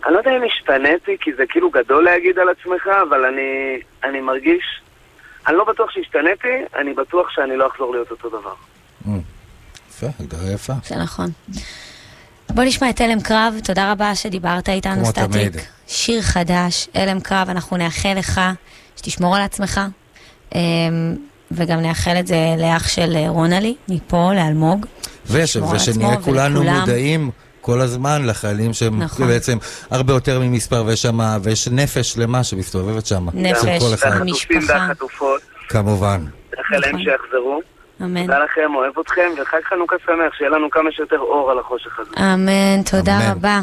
אני לא יודע אם השתניתי, כי זה כאילו גדול להגיד על עצמך, אבל אני, אני מרגיש... אני לא בטוח שהשתניתי, אני בטוח שאני לא אחזור להיות אותו דבר. יפה, הגדרה יפה. זה נכון. בוא נשמע את הלם קרב, תודה רבה שדיברת איתנו, כמו סטטיק. תמיד. שיר חדש, הלם קרב, אנחנו נאחל לך שתשמור על עצמך, אמ, וגם נאחל את זה לאח של רונלי, מפה, לאלמוג. ושנהיה כולנו ולכולם. מודעים כל הזמן לחיילים שהם נכון. בעצם הרבה יותר ממספר, ויש שם, ויש נפש שלמה שמסתובבת שם. נפש. והחטופים והחטופות, כמובן. נאחל להם נכון. שיחזרו. אמן. תודה לכם, אוהב אתכם, וחג חנוכה שמח, שיהיה לנו כמה שיותר אור על החושך הזה. אמן, תודה אמן. רבה.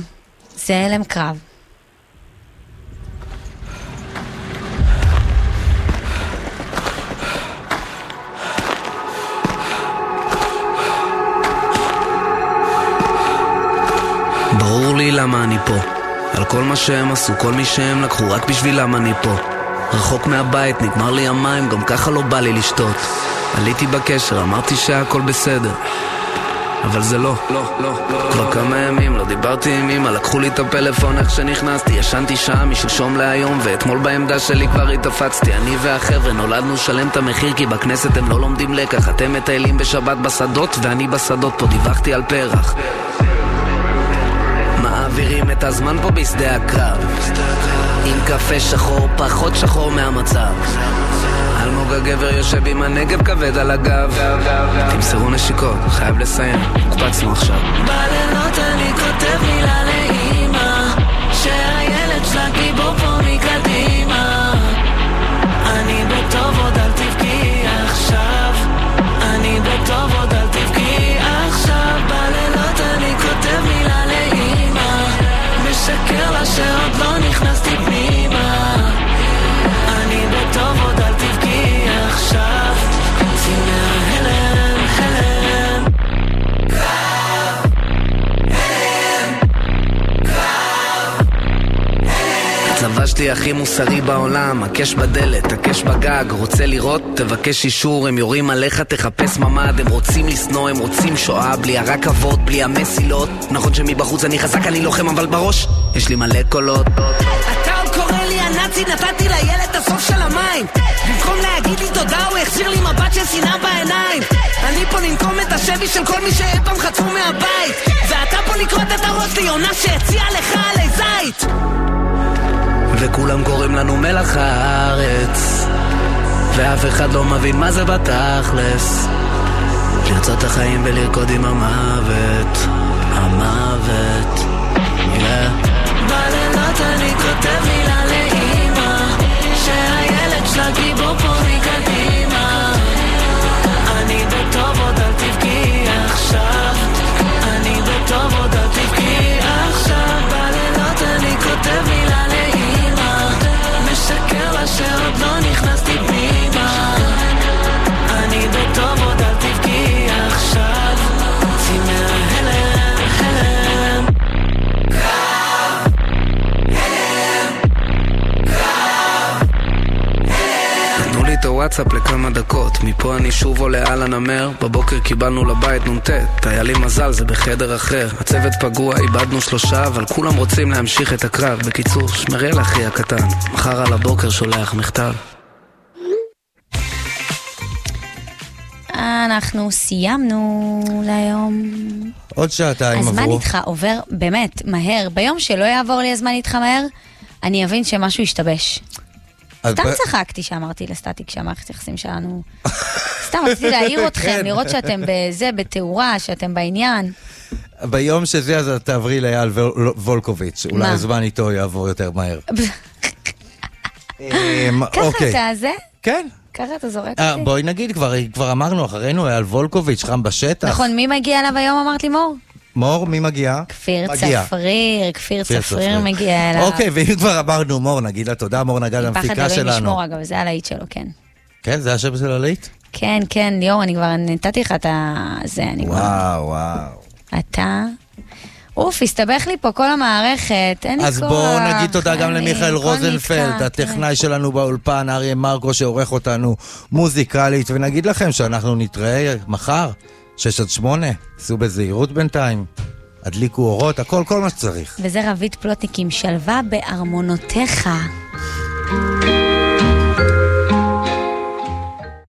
זה הלם קרב. ברור לי למה אני פה. על כל מה שהם עשו, כל מי שהם לקחו, רק בשבילם אני פה. רחוק מהבית, נגמר לי המים, גם ככה לא בא לי לשתות. עליתי בקשר, אמרתי שהכל בסדר. אבל זה לא, לא, לא, לא. כבר כמה ימים לא דיברתי עם אמא, לקחו לי את הפלאפון איך שנכנסתי, ישנתי שעה משלשום להיום, ואתמול בעמדה שלי כבר התאפצתי. אני והחבר'ה נולדנו שלם את המחיר, כי בכנסת הם לא לומדים לקח. אתם מטיילים בשבת בשדות, ואני בשדות פה דיווחתי על פרח. מעבירים את הזמן פה בשדה הקרב עם קפה שחור, פחות שחור מהמצב אלמוג הגבר יושב עם הנגב כבד על הגב. תמסרו נשיקות, חייב לסיים, הוקפצנו עכשיו. בלילות אני כותב מילה לאימא שהילד שלה גיבור פה מקדימה. אני בטוב עוד אל תבכי עכשיו. אני בטוב עוד אל תבכי עכשיו. בלילות אני כותב מילה לאימא משקר לה שעוד לא נכנסתי פנימה לבשתי הכי מוסרי בעולם, הקש בדלת, הקש בגג, רוצה לראות? תבקש אישור, הם יורים עליך, תחפש ממ"ד, הם רוצים לשנוא, הם רוצים שואה, בלי הרכבות, בלי המסילות. נכון שמבחוץ אני חזק, אני לוחם, אבל בראש יש לי מלא קולות. נתתי לילד את הסוף של המים. במקום להגיד לי תודה, הוא החזיר לי מבט של שנאה בעיניים. אני פה לנקום את השבי של כל מי שאי פעם חטפו מהבית. ואתה פה לכרות את הראש לי עונה שהציעה לך עלי זית וכולם קוראים לנו מלח הארץ. ואף אחד לא מבין מה זה בתכלס. לרצות את החיים ולרקוד עם המוות. המוות. Yeah. בלילות אני כותב מילה לאימא שהילד שלה גיבור פה מקדימה הוואטסאפ לכמה דקות מפה אני שוב עולה על הנמר בבוקר קיבלנו לבית נ"ט היה לי מזל זה בחדר אחר הצוות פגוע איבדנו שלושה אבל כולם רוצים להמשיך את הקרב בקיצור שמרי על אחי הקטן מחר על הבוקר שולח מכתב אנחנו סיימנו להיום. עוד שעתיים עברו. הזמן איתך עובר באמת מהר. ביום שלא יעבור לי הזמן איתך מהר, אני אבין שמשהו השתבש. סתם צחקתי שאמרתי לסטטיק שהמערכת היחסים שלנו... סתם רציתי להעיר אתכם, כן. לראות שאתם בזה, בתאורה, שאתם בעניין. ביום שזה, אז תעברי לאייל וול- וולקוביץ'. אולי? הזמן איתו יעבור יותר מהר. אמ, ככה אוקיי. אתה זה? כן. ככה אתה זורק אה, אותי? בואי נגיד, כבר אמרנו, אחרינו אייל וולקוביץ', חם בשטח. נכון, מי מגיע אליו היום אמרת לימור? מור, מי מגיע? כפיר מגיע. צפריר, כפיר כפיר צפריר מגיע אליו. אוקיי, ואם כבר אמרנו מור, נגיד לה תודה, מור נגד המפיקה אלוהים שלנו. לשמור אגב, זה הלהיט שלו, כן. כן, זה השם של הלהיט? כן, כן, ליאור, אני כבר נתתי לך את. זה, אני כבר... וואו, וואו. אתה... אוף, הסתבך לי פה כל המערכת, אין לי כוח. אז בואו נגיד תודה גם למיכאל רוזנפלד, הטכנאי שלנו באולפן, אריה מרקו שעורך אותנו מוזיקלית, ונגיד לכם שאנחנו נתראה מחר, 6 עד 8, סעו בזהירות בינתיים, הדליקו אורות, הכל, כל מה שצריך. וזה רבית פלוטניק עם שלווה בארמונותיך.